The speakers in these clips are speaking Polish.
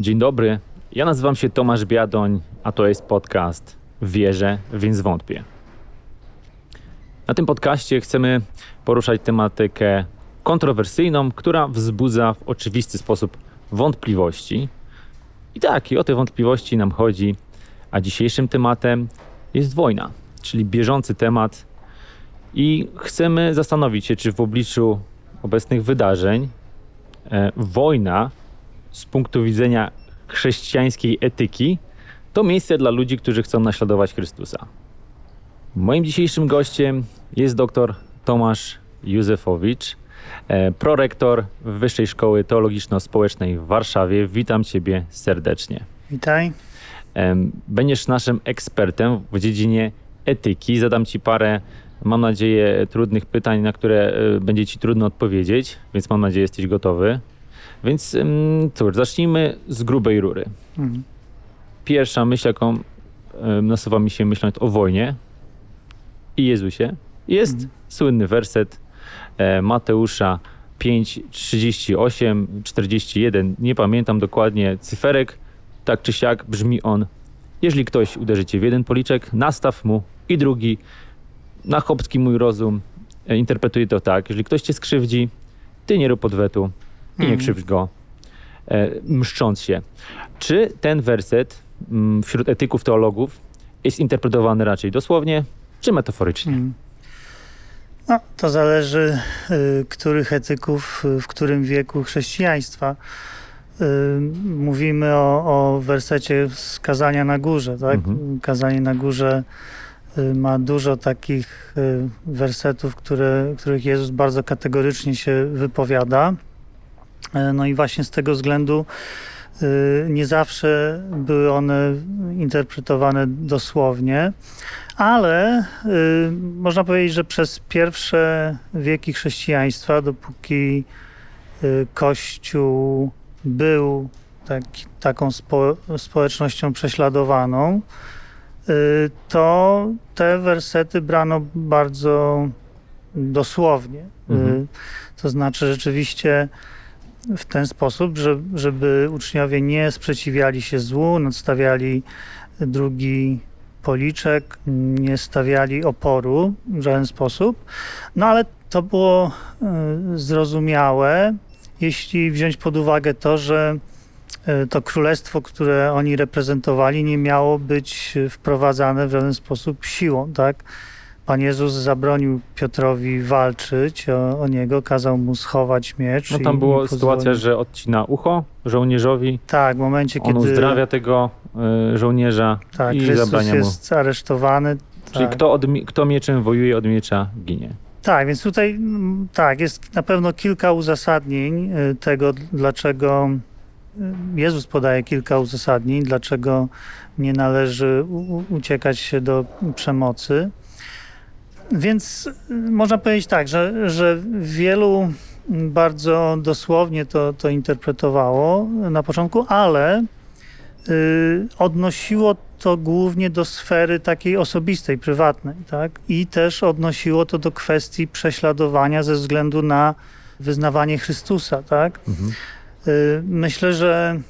Dzień dobry, ja nazywam się Tomasz Biadoń, a to jest podcast Wierzę, więc wątpię. Na tym podcaście chcemy poruszać tematykę kontrowersyjną, która wzbudza w oczywisty sposób wątpliwości. I tak, i o te wątpliwości nam chodzi, a dzisiejszym tematem jest wojna, czyli bieżący temat. I chcemy zastanowić się, czy w obliczu obecnych wydarzeń e, wojna z punktu widzenia chrześcijańskiej etyki to miejsce dla ludzi, którzy chcą naśladować Chrystusa. Moim dzisiejszym gościem jest dr Tomasz Józefowicz, e, prorektor Wyższej Szkoły Teologiczno-Społecznej w Warszawie. Witam Ciebie serdecznie. Witaj. Będziesz naszym ekspertem w dziedzinie etyki. Zadam Ci parę, mam nadzieję, trudnych pytań, na które e, będzie Ci trudno odpowiedzieć, więc mam nadzieję, jesteś gotowy. Więc cóż, zacznijmy z grubej rury. Mhm. Pierwsza myśl, jaką nasuwa mi się myśląc o wojnie i Jezusie, jest Mhm. słynny werset e, Mateusza 5, 38, 41. Nie pamiętam dokładnie cyferek. Tak czy siak brzmi on. Jeżeli ktoś uderzy cię w jeden policzek, nastaw mu i drugi. Na chopski mój rozum e, interpretuje to tak. Jeżeli ktoś cię skrzywdzi, ty nie rób odwetu i nie Mhm. krzywdź go, e, mszcząc się. Czy ten werset mm, wśród etyków, teologów jest interpretowany raczej dosłownie, czy metaforycznie? Mhm. No, to zależy, y, których etyków, y, w którym wieku chrześcijaństwa. Y, Mówimy o, o wersecie z Kazania na Górze, tak? Mhm. Kazanie na Górze y, ma dużo takich wersetów, które, których Jezus bardzo kategorycznie się wypowiada. E, No i właśnie z tego względu y, nie zawsze były one interpretowane dosłownie, ale y, można powiedzieć, że przez pierwsze wieki chrześcijaństwa, dopóki Kościół był tak, taką spo, społecznością prześladowaną, to te wersety brano bardzo dosłownie. Mhm. To znaczy rzeczywiście w ten sposób, że, żeby uczniowie nie sprzeciwiali się złu, nadstawiali drugi policzek, nie stawiali oporu w żaden sposób. No ale to było y, zrozumiałe, jeśli wziąć pod uwagę to, że y, to królestwo, które oni reprezentowali, nie miało być wprowadzane w żaden sposób siłą, tak? Pan Jezus zabronił Piotrowi walczyć o, o niego, kazał mu schować miecz. No tam była sytuacja, że odcina ucho żołnierzowi, Tak, w momencie, on kiedy uzdrawia tego y, żołnierza tak, i Chrystus zabrania mu. jest aresztowany. Czyli tak. kto, od, kto mieczem wojuje, od miecza ginie. Tak, więc tutaj tak, jest na pewno kilka uzasadnień y, tego, dlaczego y, Jezus podaje kilka uzasadnień, dlaczego nie należy uciekać się do przemocy. Więc y, można powiedzieć tak, że, że wielu bardzo dosłownie to, to interpretowało na początku, ale y, odnosiło to głównie do sfery takiej osobistej, prywatnej, tak? I też odnosiło to do kwestii prześladowania ze względu na wyznawanie Chrystusa, tak? Mhm. Y, Myślę, że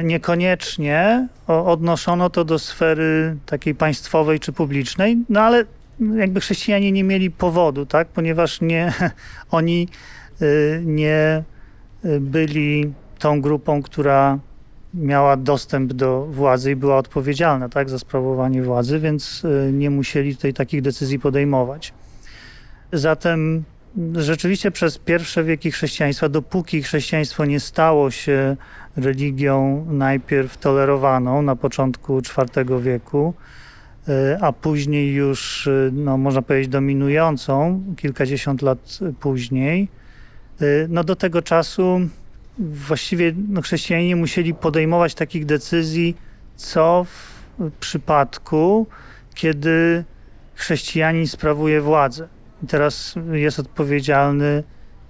y, niekoniecznie odnoszono to do sfery takiej państwowej czy publicznej, no ale jakby chrześcijanie nie mieli powodu, tak? Ponieważ nie, oni y, nie y, byli tą grupą, która miała dostęp do władzy i była odpowiedzialna tak, za sprawowanie władzy, więc y, nie musieli tutaj takich decyzji podejmować. Zatem rzeczywiście przez pierwsze wieki chrześcijaństwa, dopóki chrześcijaństwo nie stało się religią najpierw tolerowaną na początku IV wieku, a później już, y, no, można powiedzieć, dominującą kilkadziesiąt lat później, y, no do tego czasu właściwie no, chrześcijanie musieli podejmować takich decyzji, co w przypadku, kiedy chrześcijanin sprawuje władzę. I teraz jest odpowiedzialny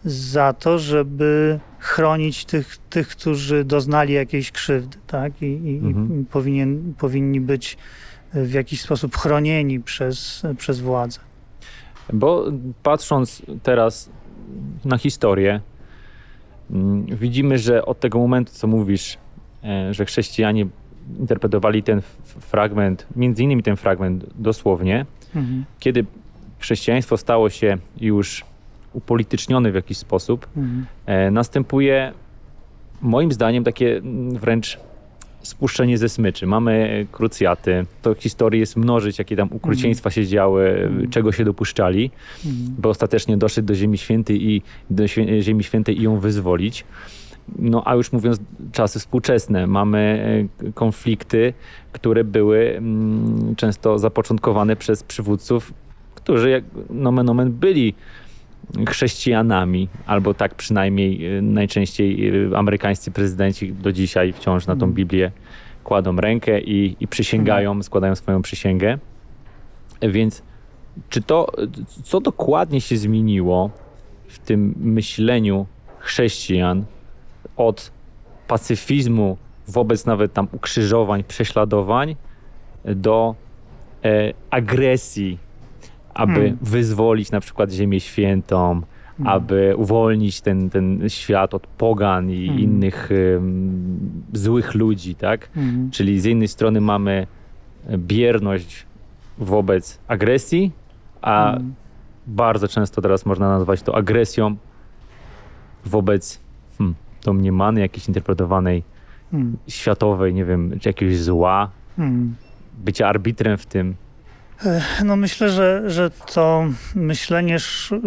za to, żeby chronić tych, tych którzy doznali jakiejś krzywdy, tak? I, i, Mhm. i powinien, powinni być w jakiś sposób chronieni przez, przez władzę. Bo patrząc teraz na historię, mm, widzimy, że od tego momentu, co mówisz, e, że chrześcijanie interpretowali ten fragment, między innymi ten fragment dosłownie, mhm. kiedy chrześcijaństwo stało się już upolitycznione w jakiś sposób, mhm. E, następuje moim zdaniem takie wręcz spuszczenie ze smyczy. Mamy krucjaty, to historii jest mnożyć, jakie tam ukrucieństwa się działy, mm. czego się dopuszczali, mm. by ostatecznie doszedł do Ziemi Świętej i do Ziemi Świętej i ją wyzwolić. No a już mówiąc czasy współczesne, mamy e, konflikty, które były mm, często zapoczątkowane przez przywódców, którzy jak nomen omen byli chrześcijanami, albo tak przynajmniej y, najczęściej y, amerykańscy prezydenci do dzisiaj wciąż na tą mhm. Biblię kładą rękę i, i przysięgają, mhm. składają swoją przysięgę. Więc czy to, co dokładnie się zmieniło w tym myśleniu chrześcijan od pacyfizmu wobec nawet tam ukrzyżowań, prześladowań do e, agresji aby hmm. wyzwolić na przykład Ziemię Świętą, hmm. aby uwolnić ten, ten świat od pogan i hmm. innych um, złych ludzi, tak? Hmm. Czyli z jednej strony mamy bierność wobec agresji, a hmm. bardzo często teraz można nazwać to agresją wobec hmm, domniemanej, jakiejś interpretowanej hmm. światowej, nie wiem, czy jakiegoś zła, bycia arbitrem w tym. No myślę, że, że to myślenie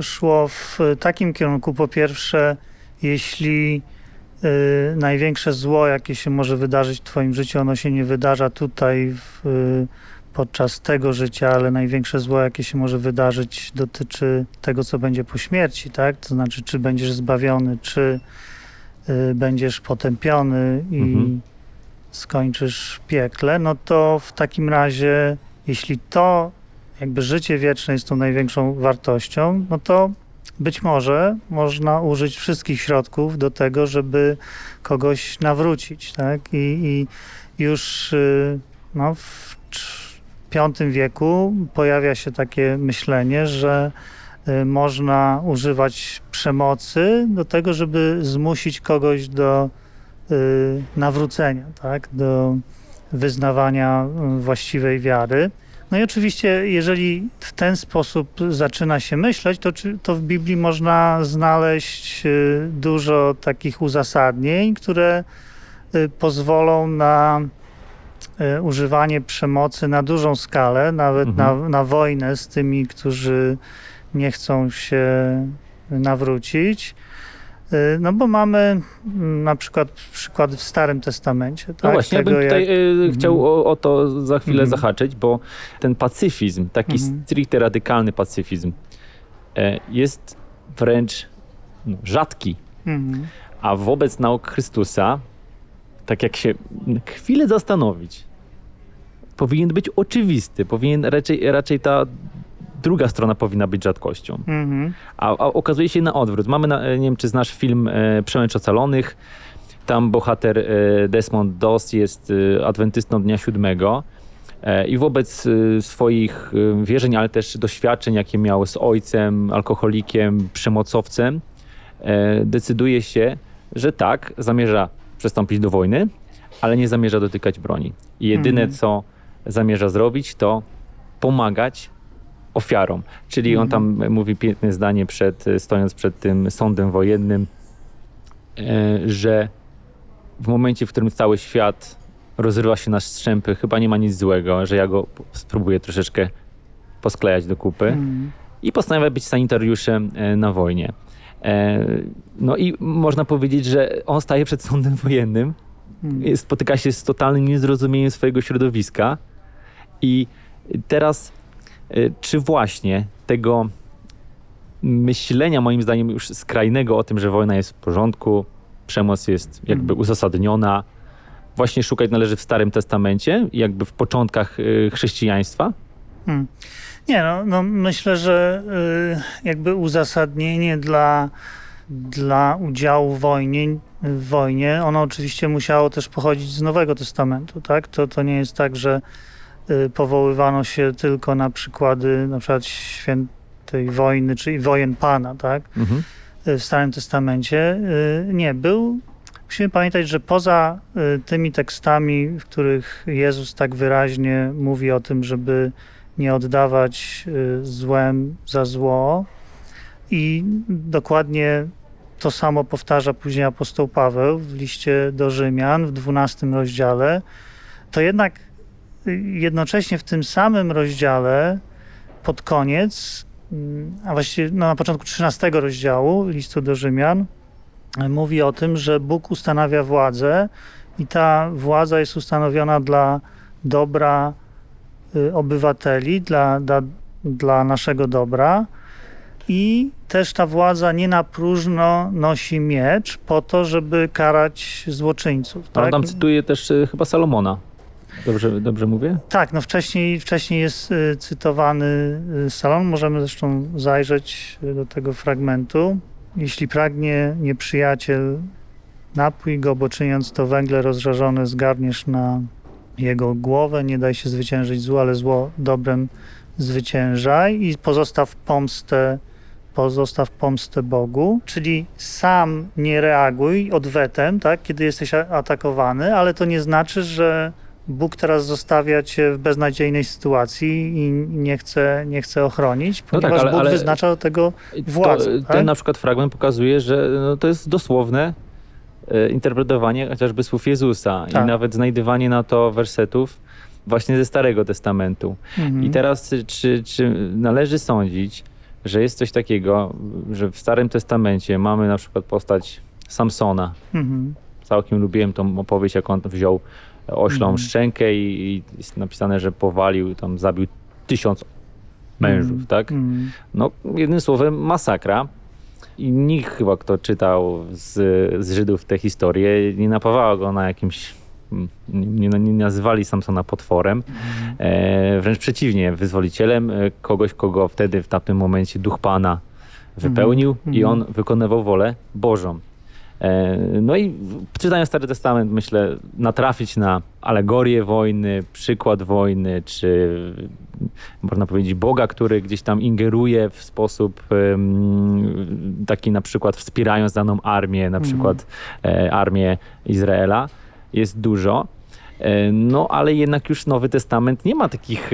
szło w takim kierunku. Po pierwsze, jeśli y, największe zło, jakie się może wydarzyć w Twoim życiu, ono się nie wydarza tutaj w, y, podczas tego życia, ale największe zło, jakie się może wydarzyć, dotyczy tego, co będzie po śmierci, tak? To znaczy, czy będziesz zbawiony, czy y, będziesz potępiony i mhm. skończysz w piekle, no to w takim razie jeśli to jakby życie wieczne jest tą największą wartością, no to być może można użyć wszystkich środków do tego, żeby kogoś nawrócić, tak? I, i już y, no, w V wieku pojawia się takie myślenie, że y, można używać przemocy do tego, żeby zmusić kogoś do y, nawrócenia, tak? Do, wyznawania y, właściwej wiary. No i oczywiście, jeżeli w ten sposób zaczyna się myśleć, to, to w Biblii można znaleźć y, dużo takich uzasadnień, które y, pozwolą na używanie przemocy na dużą skalę, nawet mhm. na, na wojnę z tymi, którzy nie chcą się nawrócić. Y, no bo mamy mm, na przykład przykłady w Starym Testamencie. No tak? No właśnie, Tego, ja bym tutaj jak... Y, chciał mhm. o, o, to za chwilę mhm. zahaczyć, bo ten pacyfizm, taki mhm. stricte radykalny pacyfizm e, jest wręcz no, rzadki. Mhm. A wobec nauk Chrystusa, tak jak się chwilę zastanowić, powinien być oczywisty, powinien raczej, raczej ta druga strona powinna być rzadkością. Mhm. A, a, okazuje się na odwrót. Mamy, na, nie wiem czy znasz film e, Przemęcz Ocalonych, tam bohater e, Desmond Doss jest e, adwentystą dnia siódmego e, i wobec e, swoich e, wierzeń, ale też doświadczeń, jakie miał z ojcem, alkoholikiem, przemocowcem, decyduje się, że tak, zamierza przystąpić do wojny, ale nie zamierza dotykać broni. I jedyne, mhm. co zamierza zrobić, to pomagać ofiarą. Czyli on tam mhm. mówi piękne zdanie przed, stojąc przed tym sądem wojennym, e, że w momencie, w którym cały świat rozrywa się na strzępy, chyba nie ma nic złego, że ja go spróbuję troszeczkę posklejać do kupy mm. i postanawia być sanitariuszem e, na wojnie. E, no i można powiedzieć, że on staje przed sądem wojennym, mm. spotyka się z totalnym niezrozumieniem swojego środowiska i teraz czy właśnie tego myślenia, moim zdaniem, już skrajnego o tym, że wojna jest w porządku, przemoc jest jakby mhm. uzasadniona, właśnie szukać należy w Starym Testamencie, jakby w początkach y, chrześcijaństwa? Hmm. Nie, no, no, myślę, że y, jakby uzasadnienie dla, dla udziału w wojnie, w wojnie, ono oczywiście musiało też pochodzić z Nowego Testamentu, tak? To, to nie jest tak, że Y, powoływano się tylko na przykłady na przykład świętej wojny, czyli wojen Pana, tak? Mhm. Y, w Starym Testamencie. Y, nie, był musimy pamiętać, że poza y, tymi tekstami, w których Jezus tak wyraźnie mówi o tym, żeby nie oddawać y, złem za zło i dokładnie to samo powtarza później apostoł Paweł w liście do Rzymian w 12 rozdziale, to jednak y, jednocześnie w tym samym rozdziale pod koniec, mm, a właściwie no, na początku 13 rozdziału listu do Rzymian, mówi o tym, że Bóg ustanawia władzę i ta władza jest ustanowiona dla dobra y, obywateli, dla, dla, dla naszego dobra. I też ta władza nie na próżno nosi miecz po to, żeby karać złoczyńców. Tak, tam cytuję też y, chyba Salomona. Dobrze, dobrze mówię? tak no wcześniej, wcześniej jest y, cytowany y, Salon. Możemy zresztą zajrzeć y, do tego fragmentu. Jeśli pragnie nieprzyjaciel, napój go, bo czyniąc to węgle rozżarzone zgarniesz na jego głowę. Nie daj się zwyciężyć złu, ale zło dobrem zwyciężaj i pozostaw pomstę, pozostaw pomstę Bogu. Czyli sam nie reaguj odwetem, tak, kiedy jesteś atakowany, ale to nie znaczy, że Bóg teraz zostawia cię w beznadziejnej sytuacji i nie chce, nie chce ochronić, No tak, ponieważ ale- Bóg ale- wyznacza do tego I Władzy, to, tak? Ten na przykład fragment pokazuje, że no, to jest dosłowne e, interpretowanie chociażby słów Jezusa Tak. i nawet znajdywanie na to wersetów właśnie ze Starego Testamentu. Mhm. I teraz czy, czy należy sądzić, że jest coś takiego, że w Starym Testamencie mamy na przykład postać Samsona. Mhm. Całkiem lubiłem tą opowieść, jak on wziął oślą Mhm. szczękę i, i jest napisane, że powalił, tam zabił tysiąc mężów, Mhm. tak? Mhm. No, jednym słowem, masakra. I nikt chyba, kto czytał z, z Żydów tę historię, nie napawało go na jakimś. mm, Nie, nie nazywali Samsona potworem. E, wręcz przeciwnie, wyzwolicielem, e, kogoś, kogo wtedy w tamtym momencie duch Pana wypełnił Mhm. i on wykonywał wolę Bożą. E, No i czytając Stary Testament, myślę, natrafić na alegorię wojny, przykład wojny, czy można powiedzieć Boga, który gdzieś tam ingeruje w sposób taki na przykład wspierając daną armię, na Mhm. przykład e, armię Izraela, jest dużo. E, No, ale jednak już Nowy Testament nie ma takich,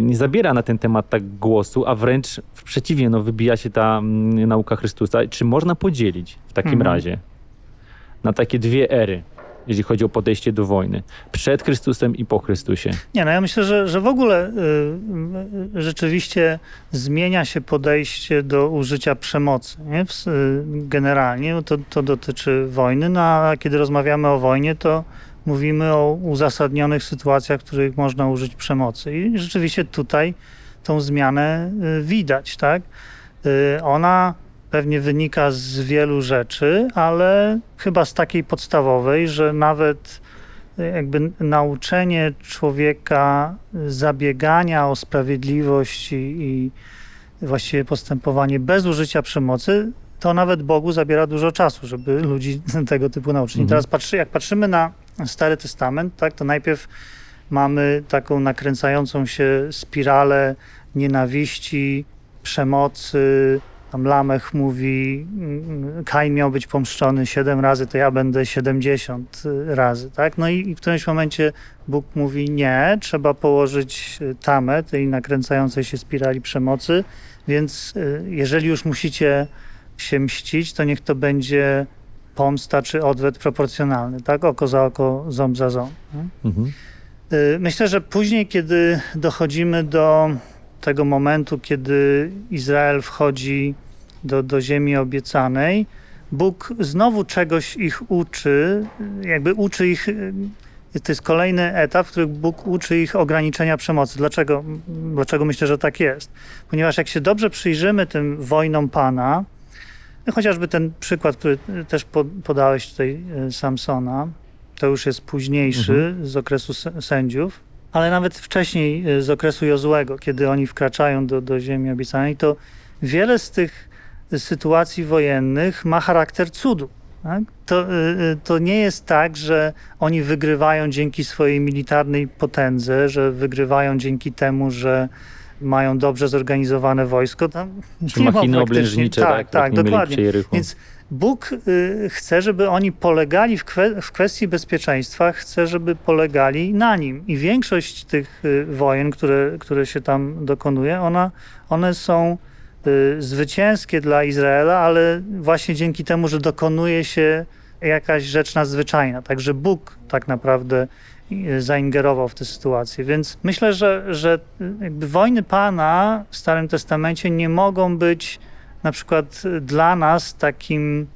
nie zabiera na ten temat tak głosu, a wręcz w przeciwnie, no, wybija się ta mm, nauka Chrystusa. Czy można podzielić w takim Mhm. razie na takie dwie ery, jeśli chodzi o podejście do wojny? Przed Chrystusem i po Chrystusie. Nie, no ja myślę, że, że w ogóle y, y, rzeczywiście zmienia się podejście do użycia przemocy. Nie? W, y, generalnie to, to dotyczy wojny, no a kiedy rozmawiamy o wojnie, to mówimy o uzasadnionych sytuacjach, w których można użyć przemocy. I rzeczywiście tutaj tą zmianę y, widać, tak? Ona pewnie wynika z wielu rzeczy, ale chyba z takiej podstawowej, że nawet jakby nauczenie człowieka zabiegania o sprawiedliwość i, i właściwie postępowanie bez użycia przemocy, to nawet Bogu zabiera dużo czasu, żeby ludzi tego typu nauczyć. Mhm. teraz patrzy, jak patrzymy na Stary Testament, tak, to najpierw mamy taką nakręcającą się spiralę nienawiści, przemocy. Tam Lamech mówi, mm, Kain miał być pomszczony 7 razy, to ja będę 70 razy, tak? No i, i w którymś momencie Bóg mówi nie, trzeba położyć y, tamę tej nakręcającej się spirali przemocy, więc y, jeżeli już musicie się mścić, to niech to będzie pomsta czy odwet proporcjonalny, tak? Oko za oko, ząb za ząb. Mhm. Y, Myślę, że później, kiedy dochodzimy do tego momentu, kiedy Izrael wchodzi do, do ziemi obiecanej, Bóg znowu czegoś ich uczy, jakby uczy ich. To jest kolejny etap, w którym Bóg uczy ich ograniczenia przemocy. Dlaczego? Dlaczego myślę, że tak jest? Ponieważ jak się dobrze przyjrzymy tym wojnom Pana, no chociażby ten przykład, który też po- podałeś tutaj y, Samsona, to już jest późniejszy z okresu sędziów, ale nawet wcześniej y, z okresu Jozłego, kiedy oni wkraczają do, do ziemi obiecanej, to wiele z tych sytuacji wojennych ma charakter cudu. Tak? To, y, y, to nie jest tak, że oni wygrywają dzięki swojej militarnej potędze, że wygrywają dzięki temu, że mają dobrze zorganizowane wojsko. Tam Czy nie ma machiny praktycznie- oblężnicze, tak, tak, tak, dokładnie. Więc Bóg y, chce, żeby oni polegali w, kwe, w kwestii bezpieczeństwa, chce, żeby polegali na nim. I większość tych y, wojen, które, które się tam dokonuje, ona, one są zwycięskie dla Izraela, ale właśnie dzięki temu, że dokonuje się jakaś rzecz nadzwyczajna. Także Bóg tak naprawdę zaingerował w tę sytuację. Więc myślę, że, że jakby wojny Pana w Starym Testamencie nie mogą być na przykład dla nas takim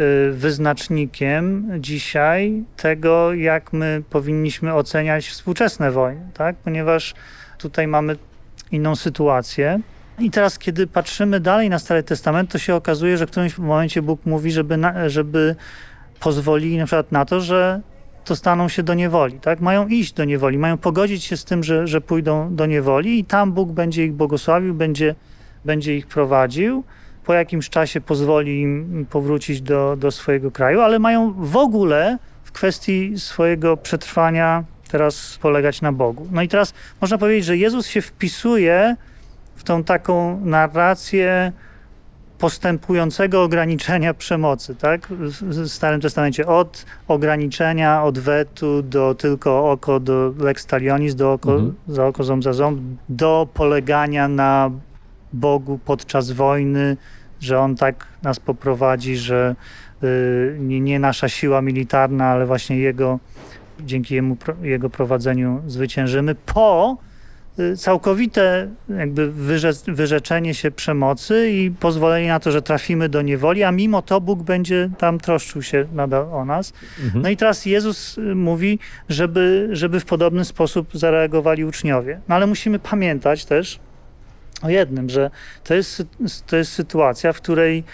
y, wyznacznikiem dzisiaj tego, jak my powinniśmy oceniać współczesne wojny, tak? ponieważ tutaj mamy inną sytuację. I teraz, kiedy patrzymy dalej na Stary Testament, to się okazuje, że w którymś momencie Bóg mówi, żeby, na, żeby pozwolili na przykład na to, że dostaną się do niewoli, tak? Mają iść do niewoli, mają pogodzić się z tym, że, że pójdą do niewoli i tam Bóg będzie ich błogosławił, będzie, będzie ich prowadził. Po jakimś czasie pozwoli im powrócić do, do swojego kraju, ale mają w ogóle w kwestii swojego przetrwania teraz polegać na Bogu. No i teraz można powiedzieć, że Jezus się wpisuje w tą taką narrację postępującego ograniczenia przemocy, tak? W Starym Testamencie od ograniczenia, odwetu do tylko oko, do lex talionis, do oko, mhm. za oko ząb za ząb, do polegania na Bogu podczas wojny, że On tak nas poprowadzi, że y, nie, nasza siła militarna, ale właśnie Jego, dzięki jemu, Jego prowadzeniu zwyciężymy, po całkowite jakby wyrze wyrzeczenie się przemocy i pozwolenie na to, że trafimy do niewoli, a mimo to Bóg będzie tam troszczył się nadal o nas. Mhm. No i teraz Jezus y, mówi, żeby, żeby w podobny sposób zareagowali uczniowie. No ale musimy pamiętać też o jednym, że to jest, to jest sytuacja, w której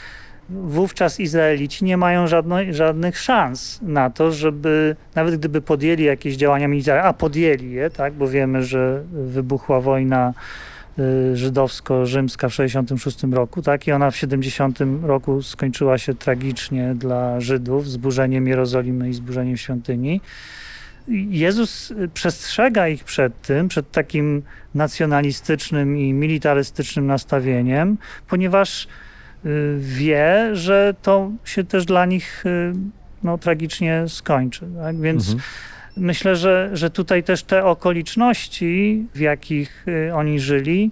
wówczas Izraelici nie mają żadnych szans na to, żeby nawet gdyby podjęli jakieś działania militarne, a podjęli je, tak, bo wiemy, że wybuchła wojna y, żydowsko-rzymska w 66 roku, tak, i ona w 70 roku skończyła się tragicznie dla Żydów, zburzeniem Jerozolimy i zburzeniem świątyni. Jezus przestrzega ich przed tym, przed takim nacjonalistycznym i militarystycznym nastawieniem, ponieważ wie, że to się też dla nich y, no, tragicznie skończy. Tak? Więc mhm. myślę, że, że tutaj też te okoliczności, w jakich y, oni żyli,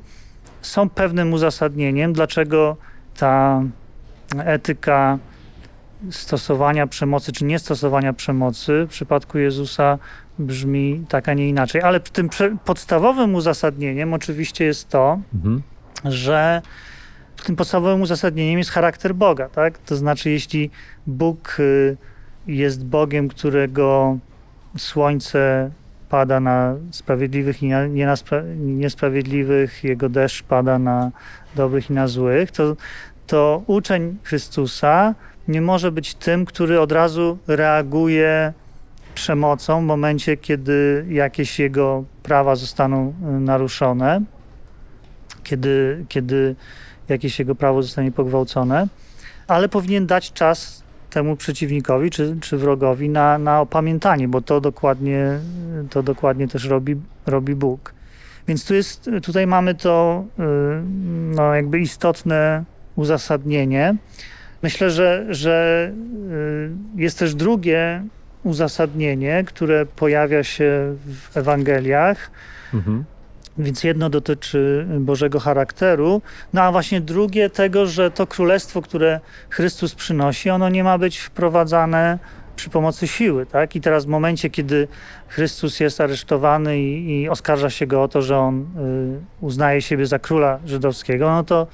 są pewnym uzasadnieniem, dlaczego ta etyka stosowania przemocy czy niestosowania przemocy w przypadku Jezusa brzmi tak, a nie inaczej. Ale tym podstawowym uzasadnieniem oczywiście jest to, mhm. że tym podstawowym uzasadnieniem jest charakter Boga, tak? To znaczy, jeśli Bóg y, jest Bogiem, którego słońce pada na sprawiedliwych i nie na niesprawiedliwych, jego deszcz pada na dobrych i na złych, to, to uczeń Chrystusa nie może być tym, który od razu reaguje przemocą w momencie, kiedy jakieś jego prawa zostaną y, naruszone, kiedy, kiedy jakieś jego prawo zostanie pogwałcone, ale powinien dać czas temu przeciwnikowi czy, czy wrogowi na, na opamiętanie, bo to dokładnie, to dokładnie też robi, robi Bóg. Więc tu jest, tutaj mamy to y, no, jakby istotne uzasadnienie. Myślę, że, że y, jest też drugie uzasadnienie, które pojawia się w Ewangeliach. Mhm. Więc jedno dotyczy Bożego charakteru, no a właśnie drugie tego, że to królestwo, które Chrystus przynosi, ono nie ma być wprowadzane przy pomocy siły, tak? I teraz w momencie, kiedy Chrystus jest aresztowany i, i oskarża się go o to, że on y, uznaje siebie za króla żydowskiego, no to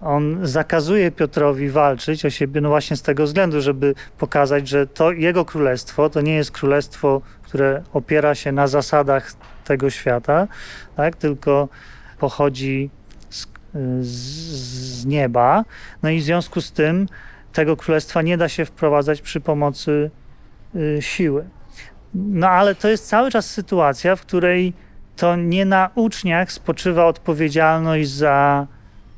on zakazuje Piotrowi walczyć o siebie, no właśnie z tego względu, żeby pokazać, że to jego królestwo to nie jest królestwo, które opiera się na zasadach tego świata, tak? tylko pochodzi z, z, nieba. No i w związku z tym tego królestwa nie da się wprowadzać przy pomocy y, siły. No ale to jest cały czas sytuacja, w której to nie na uczniach spoczywa odpowiedzialność za,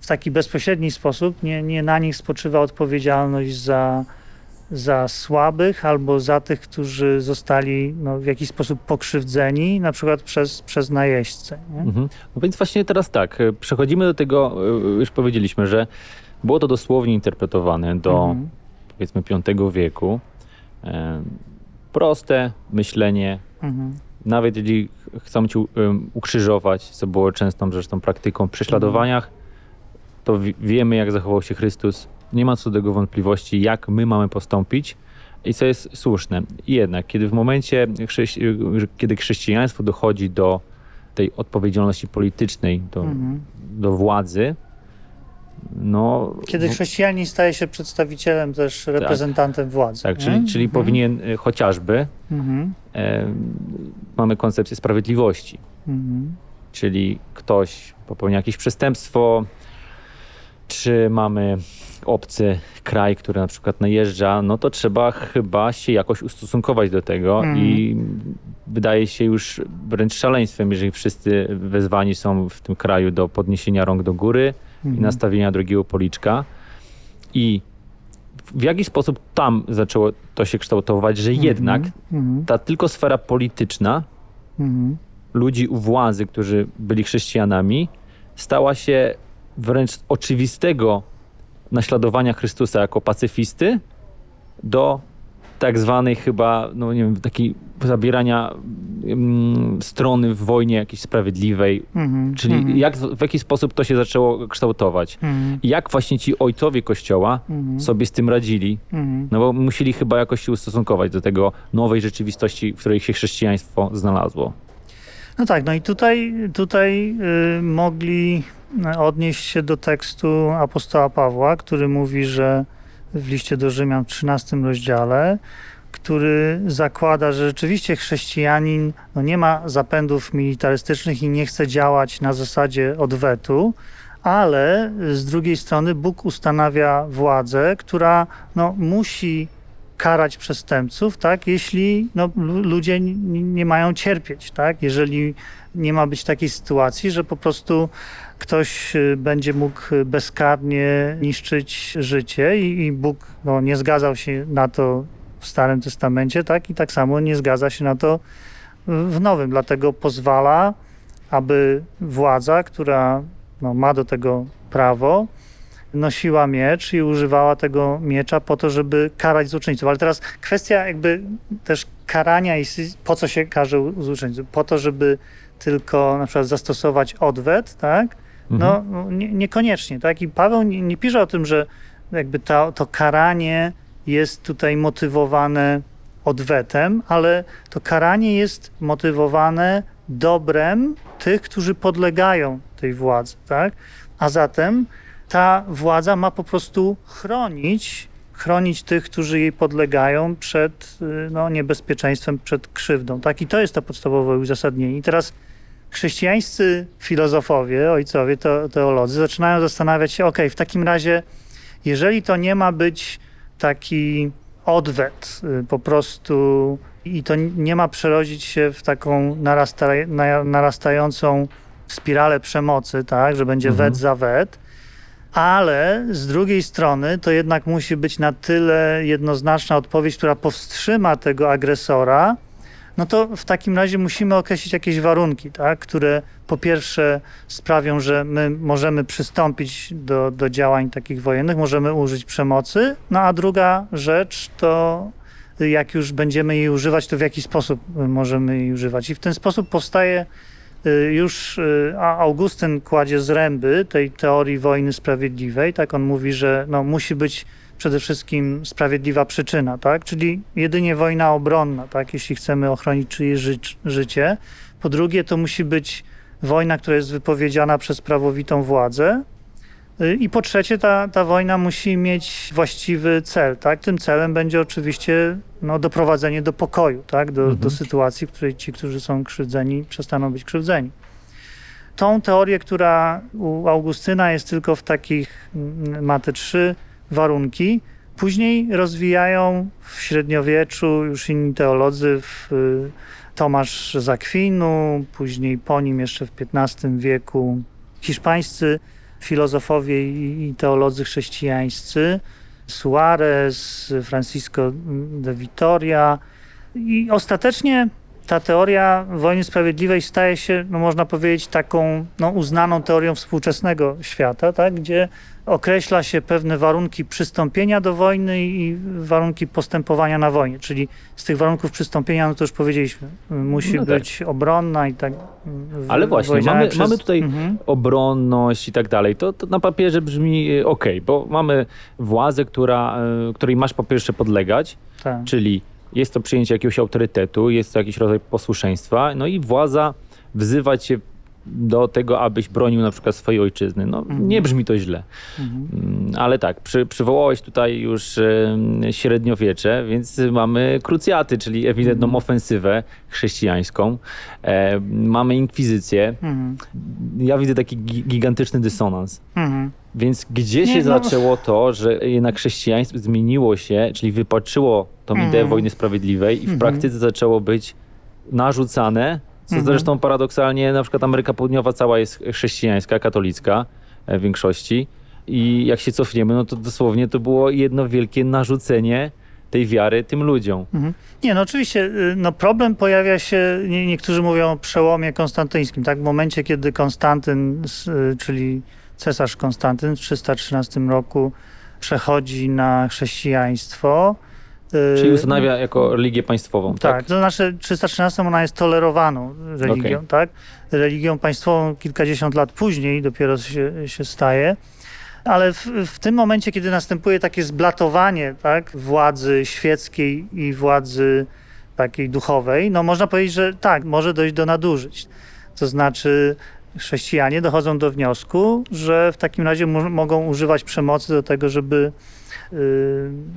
w taki bezpośredni sposób, nie, nie na nich spoczywa odpowiedzialność za za słabych albo za tych, którzy zostali no, w jakiś sposób pokrzywdzeni, na przykład przez, przez najeźdźcę. Mhm. No więc właśnie teraz tak, e, przechodzimy do tego, e, już powiedzieliśmy, że było to dosłownie interpretowane do mhm. powiedzmy V wieku. E, proste myślenie, Mhm. nawet jeżeli chcą cię um, ukrzyżować, co było częstą zresztą praktyką w prześladowaniach, to wi- wiemy, jak zachował się Chrystus. Nie ma co do tego wątpliwości, jak my mamy postąpić i co jest słuszne. I jednak, kiedy w momencie, kiedy chrześcijaństwo dochodzi do tej odpowiedzialności politycznej, do, Mhm. do władzy, no... Kiedy no, chrześcijanin staje się przedstawicielem, też reprezentantem władzy. tak, nie? czyli, czyli Mhm. powinien y, chociażby, Mhm. e, mamy koncepcję sprawiedliwości, Mhm. czyli ktoś popełnia jakieś przestępstwo, czy mamy obcy kraj, który na przykład najeżdża, no to trzeba chyba się jakoś ustosunkować do tego Mhm. i wydaje się już wręcz szaleństwem, jeżeli wszyscy wezwani są w tym kraju do podniesienia rąk do góry i Mhm. nastawienia drugiego policzka. I w jaki sposób tam zaczęło to się kształtować, że jednak Mhm. ta tylko sfera polityczna Mhm. ludzi u władzy, którzy byli chrześcijanami, stała się wręcz oczywistego naśladowania Chrystusa jako pacyfisty do tak zwanej chyba, no nie wiem, takiej zabierania mm, strony w wojnie jakiejś sprawiedliwej. Mhm. Czyli Mhm. jak, w jaki sposób to się zaczęło kształtować? Mhm. I jak właśnie ci ojcowie Kościoła Mhm. sobie z tym radzili? Mhm. No bo musieli chyba jakoś się ustosunkować do tego nowej rzeczywistości, w której się chrześcijaństwo znalazło. No tak, no i tutaj, tutaj y, mogli y, odnieść się do tekstu apostoła Pawła, który mówi, że w liście do Rzymian w 13 rozdziale, który zakłada, że rzeczywiście chrześcijanin no nie ma zapędów militarystycznych i nie chce działać na zasadzie odwetu, ale z drugiej strony Bóg ustanawia władzę, która no, musi karać przestępców, tak, jeśli no, lu- ludzie nie mają cierpieć, tak, jeżeli nie ma być takiej sytuacji, że po prostu ktoś y, będzie mógł bezkarnie niszczyć życie i, i Bóg no, nie zgadzał się na to w Starym Testamencie, tak, i tak samo nie zgadza się na to w Nowym, dlatego pozwala, aby władza, która no, ma do tego prawo, nosiła miecz i używała tego miecza po to, żeby karać złoczyńców. Ale teraz kwestia jakby też karania i po co się karze złoczyńców? Po to, żeby tylko na przykład zastosować odwet, tak? No Mhm. no, nie, niekoniecznie, tak? I Paweł nie, nie pisze o tym, że jakby to, to karanie jest tutaj motywowane odwetem, ale to karanie jest motywowane dobrem tych, którzy podlegają tej władzy, tak? A zatem ta władza ma po prostu chronić, chronić tych, którzy jej podlegają przed y, no, niebezpieczeństwem, przed krzywdą. Tak? I to jest to podstawowe uzasadnienie. I teraz chrześcijańscy filozofowie, ojcowie, te, teolodzy zaczynają zastanawiać się, ok, w takim razie, jeżeli to nie ma być taki odwet y, po prostu i to nie ma przerodzić się w taką narasta, na- narastającą spiralę przemocy, tak, że będzie Mhm. wet za wet, ale z drugiej strony to jednak musi być na tyle jednoznaczna odpowiedź, która powstrzyma tego agresora, no to w takim razie musimy określić jakieś warunki, tak, które po pierwsze sprawią, że my możemy przystąpić do, do działań takich wojennych, możemy użyć przemocy, no a druga rzecz to jak już będziemy jej używać, to w jaki sposób możemy jej używać. I w ten sposób powstaje już y, Augustyn kładzie zręby tej teorii wojny sprawiedliwej. Tak on mówi, że no, musi być przede wszystkim sprawiedliwa przyczyna, tak? czyli jedynie wojna obronna, tak? jeśli chcemy ochronić czyjeś ży życie. Po drugie, to musi być wojna, która jest wypowiedziana przez prawowitą władzę. Y, I po trzecie, ta, ta wojna musi mieć właściwy cel. Tak? Tym celem będzie oczywiście no, doprowadzenie do pokoju, tak? do, Mhm. do sytuacji, w której ci, którzy są krzywdzeni, przestaną być krzywdzeni. Tą teorię, która u Augustyna jest tylko w takich, mm, ma te trzy warunki, później rozwijają w średniowieczu już inni teolodzy, w, y, Tomasz z Akwinu, później po nim jeszcze w XV wieku hiszpańscy filozofowie i teolodzy chrześcijańscy, Suarez, Francisco de Vitoria. I ostatecznie ta teoria wojny sprawiedliwej staje się, no można powiedzieć, taką no, uznaną teorią współczesnego świata, tak? gdzie określa się pewne warunki przystąpienia do wojny i warunki postępowania na wojnie. Czyli z tych warunków przystąpienia, no to już powiedzieliśmy, musi No tak. być obronna i tak. w- Ale właśnie, mamy, przez- mamy tutaj Mhm. obronność i tak dalej. To, to na papierze brzmi ok, bo mamy władzę, która, której masz po pierwsze podlegać, Tak. czyli jest to przyjęcie jakiegoś autorytetu, jest to jakiś rodzaj posłuszeństwa, no i władza wzywa cię do tego, abyś bronił na przykład swojej ojczyzny. No, Mhm. nie brzmi to źle. Mhm. Mm, Ale tak, przy, przywołałeś tutaj już e, średniowiecze, więc mamy krucjaty, czyli ewidentną Mhm. ofensywę chrześcijańską. E, mamy inkwizycję. Mhm. Ja widzę taki gi- gigantyczny dysonans. Mhm. Więc gdzie Nie, się no- zaczęło to, że jednak chrześcijaństwo zmieniło się, czyli wypaczyło tą Mhm. ideę wojny sprawiedliwej i w Mhm. praktyce zaczęło być narzucane, co Mhm. zresztą paradoksalnie na przykład Ameryka Południowa cała jest chrześcijańska, katolicka e, w większości i jak się cofniemy, no to dosłownie to było jedno wielkie narzucenie tej wiary tym ludziom. Mhm. Nie, no oczywiście, y, no problem pojawia się, nie, niektórzy mówią o przełomie konstantyńskim, tak? W momencie, kiedy Konstantyn, y, czyli cesarz Konstantyn w 313 roku przechodzi na chrześcijaństwo. Y, Czyli ustanawia jako religię państwową, tak? tak, to znaczy 313 ona jest tolerowaną religią, Okej. tak? Religią państwową kilkadziesiąt lat później dopiero się, się staje. Ale w, w tym momencie, kiedy następuje takie zblatowanie tak, władzy świeckiej i władzy takiej duchowej, no można powiedzieć, że tak, może dojść do nadużyć. To znaczy chrześcijanie dochodzą do wniosku, że w takim razie mo- mogą używać przemocy do tego, żeby y,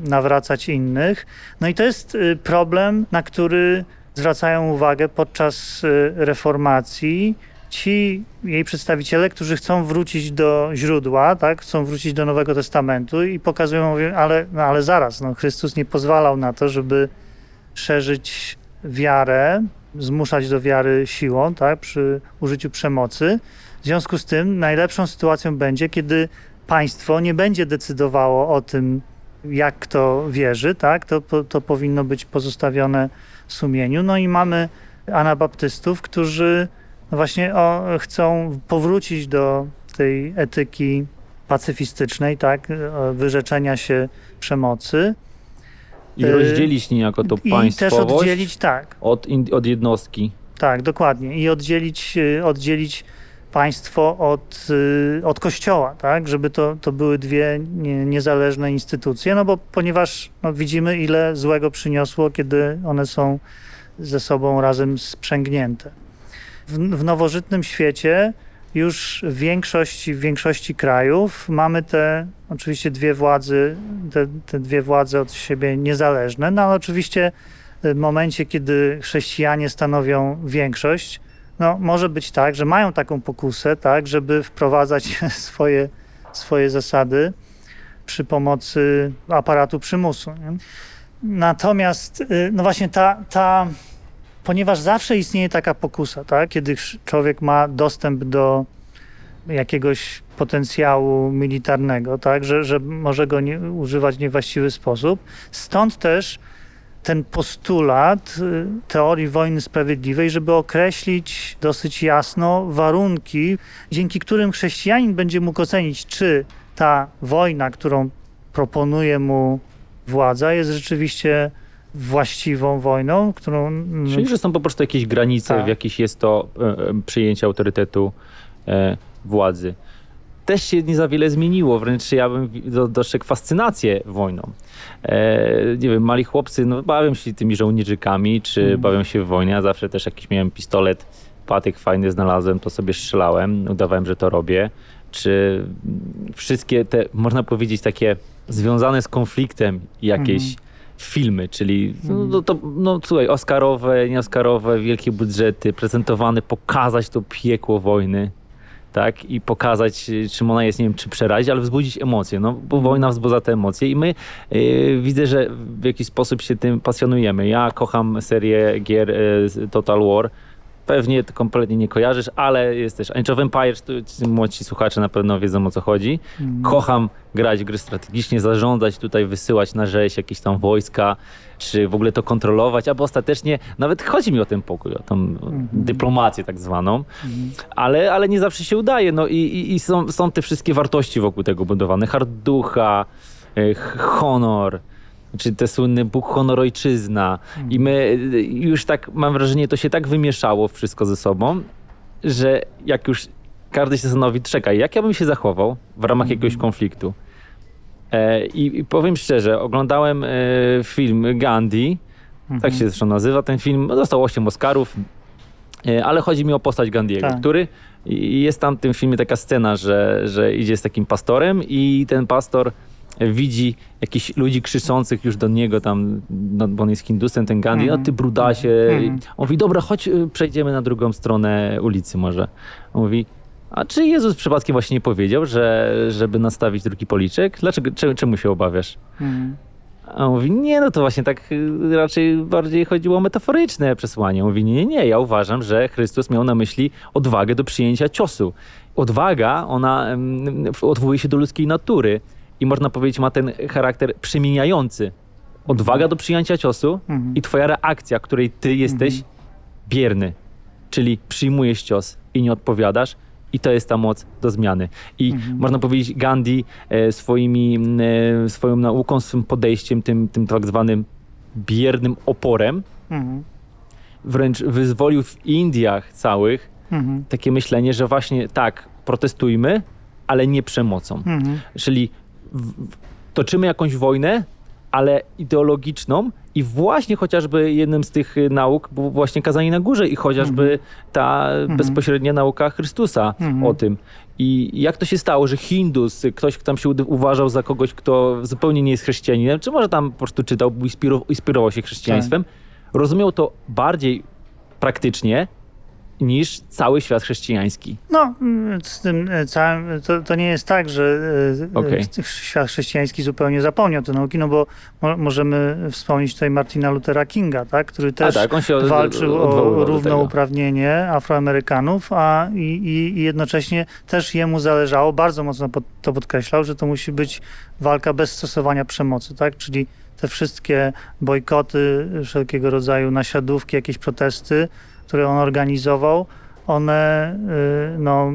nawracać innych. No i to jest y, problem, na który zwracają uwagę podczas y, reformacji ci jej przedstawiciele, którzy chcą wrócić do źródła, tak, chcą wrócić do Nowego Testamentu i pokazują, mówią, ale, no, ale zaraz, no, Chrystus nie pozwalał na to, żeby szerzyć wiarę, zmuszać do wiary siłą, tak, przy użyciu przemocy. W związku z tym najlepszą sytuacją będzie, kiedy państwo nie będzie decydowało o tym, jak kto wierzy, tak, to, to, powinno być pozostawione sumieniu. No i mamy anabaptystów, którzy no właśnie o, chcą powrócić do tej etyki pacyfistycznej, tak, wyrzeczenia się przemocy. I y, rozdzielić niejako to i też oddzielić, tak, od, od jednostki. tak, dokładnie, i oddzielić, y, oddzielić państwo od, y, od kościoła, tak, żeby to, to były dwie nie, niezależne instytucje, no bo ponieważ no, widzimy, ile złego przyniosło, kiedy one są ze sobą razem sprzęgnięte. W, w nowożytnym świecie już w większości, w większości krajów mamy te oczywiście dwie władzy, te, te dwie władze od siebie niezależne, no ale oczywiście w momencie, kiedy chrześcijanie stanowią większość, no może być tak, że mają taką pokusę, tak, żeby wprowadzać swoje, swoje zasady przy pomocy aparatu przymusu. Nie? Natomiast, y, no właśnie ta, ta, ponieważ zawsze istnieje taka pokusa, tak, kiedy człowiek ma dostęp do jakiegoś potencjału militarnego, tak, że, że może go nie, używać w niewłaściwy sposób. Stąd też ten postulat y, teorii wojny sprawiedliwej, żeby określić dosyć jasno warunki, dzięki którym chrześcijanin będzie mógł ocenić, czy ta wojna, którą proponuje mu władza, jest rzeczywiście właściwą wojną, którą. Czyli, że są po prostu jakieś granice, Tak. w jakich jest to e, e, przyjęcie autorytetu e, władzy. Też się nie za wiele zmieniło, wręcz ja bym do, dostrzegł fascynację wojną. E, nie wiem, mali chłopcy no, bawią się tymi żołnierzykami, czy Mhm. bawią się w wojnie. Zawsze też jakiś miałem pistolet, patyk fajny znalazłem, to sobie strzelałem, udawałem, że to robię. Czy mm, wszystkie te, można powiedzieć, takie związane z konfliktem jakieś Mhm. filmy, czyli no, Mhm. no, to, no słuchaj, oscarowe, nieoscarowe, wielkie budżety, prezentowane, pokazać to piekło wojny, tak, i pokazać, y, czym ona jest, nie wiem, czy przerazić, ale wzbudzić emocje, no, bo wojna wzbudza te emocje i my y, widzę, że w jakiś sposób się tym pasjonujemy. Ja kocham serię gier y, Total War, pewnie to kompletnie nie kojarzysz, ale jest też Age of Empires, młodsi słuchacze na pewno wiedzą o co chodzi. Kocham grać gry strategicznie, zarządzać tutaj, wysyłać na rzeź jakieś tam wojska, czy w ogóle to kontrolować, albo ostatecznie nawet chodzi mi o ten pokój, o tą dyplomację tak zwaną, ale, ale nie zawsze się udaje. No i, i, i są, są te wszystkie wartości wokół tego budowane. Harducha, e, honor, czy te słynny Bóg, honor, ojczyzna. I my y, już tak, mam wrażenie, to się tak wymieszało wszystko ze sobą, że jak już każdy się zastanowi, czekaj, jak ja bym się zachował w ramach jakiegoś konfliktu. E, i, I powiem szczerze, oglądałem e, film Gandhi, tak się zresztą nazywa ten film, no, dostał 8 Oscarów, e, ale chodzi mi o postać Gandhiego, Tak. który jest tam w tym filmie taka scena, że, że idzie z takim pastorem i ten pastor widzi jakichś ludzi krzyczących już do niego tam, no, bo on jest hindusem, ten Gandhi, Mhm. no ty brudasie. Mhm. On mówi, dobra, chodź, przejdziemy na drugą stronę ulicy może. On mówi, a czy Jezus przypadkiem właśnie nie powiedział, że, żeby nastawić drugi policzek? Dlaczego, czemu, się obawiasz? Mhm. A on mówi, nie, no to właśnie tak y, raczej bardziej chodziło o metaforyczne przesłanie. On mówi, nie, nie, nie, ja uważam, że Chrystus miał na myśli odwagę do przyjęcia ciosu. Odwaga, ona em, odwołuje się do ludzkiej natury i można powiedzieć ma ten charakter przemieniający. Odwaga do przyjęcia ciosu Mhm. i twoja reakcja, której ty jesteś bierny, czyli przyjmujesz cios i nie odpowiadasz i to jest ta moc do zmiany. I Mhm. można powiedzieć Gandhi e, swoimi, e, swoją nauką, swym podejściem, tym, tym tak zwanym biernym oporem, Mhm. wręcz wyzwolił w Indiach całych Mhm. takie myślenie, że właśnie tak, protestujmy, ale nie przemocą. Mhm. Czyli w, w, toczymy jakąś wojnę, ale ideologiczną i właśnie chociażby jednym z tych y, nauk było właśnie kazanie na górze i chociażby ta bezpośrednia nauka Chrystusa Mhm. o tym. I jak to się stało, że Hindus, y, ktoś kto tam się uważał za kogoś, kto zupełnie nie jest chrześcijaninem, czy może tam po prostu czytał, inspiru- inspirował się chrześcijaństwem, rozumiał to bardziej praktycznie niż cały świat chrześcijański. No, mm, z tym e, całym, to, to nie jest tak, że e, Okej. e, świat chrześcijański zupełnie zapomniał te nauki, no bo mo, możemy wspomnieć tutaj Martina Luthera Kinga, tak, który też tak, od- walczył o równouprawnienie Afroamerykanów, a i, i, i jednocześnie też jemu zależało, bardzo mocno pod, to podkreślał, że to musi być walka bez stosowania przemocy, tak, czyli te wszystkie bojkoty, wszelkiego rodzaju nasiadówki, jakieś protesty, które on organizował, one, y, no,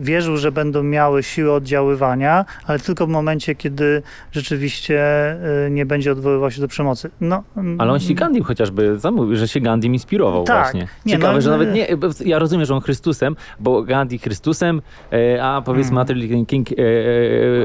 wierzył, że będą miały siłę oddziaływania, ale tylko w momencie, kiedy rzeczywiście y, nie będzie odwoływał się do przemocy. No, Ale on się Gandhi chociażby zamówił, że się Gandhi inspirował Tak. właśnie. Nie, Ciekawe, no, że nawet y- nie, ja rozumiem, że on Chrystusem, bo Gandhi Chrystusem, a powiedzmy Mm. Martin Luther King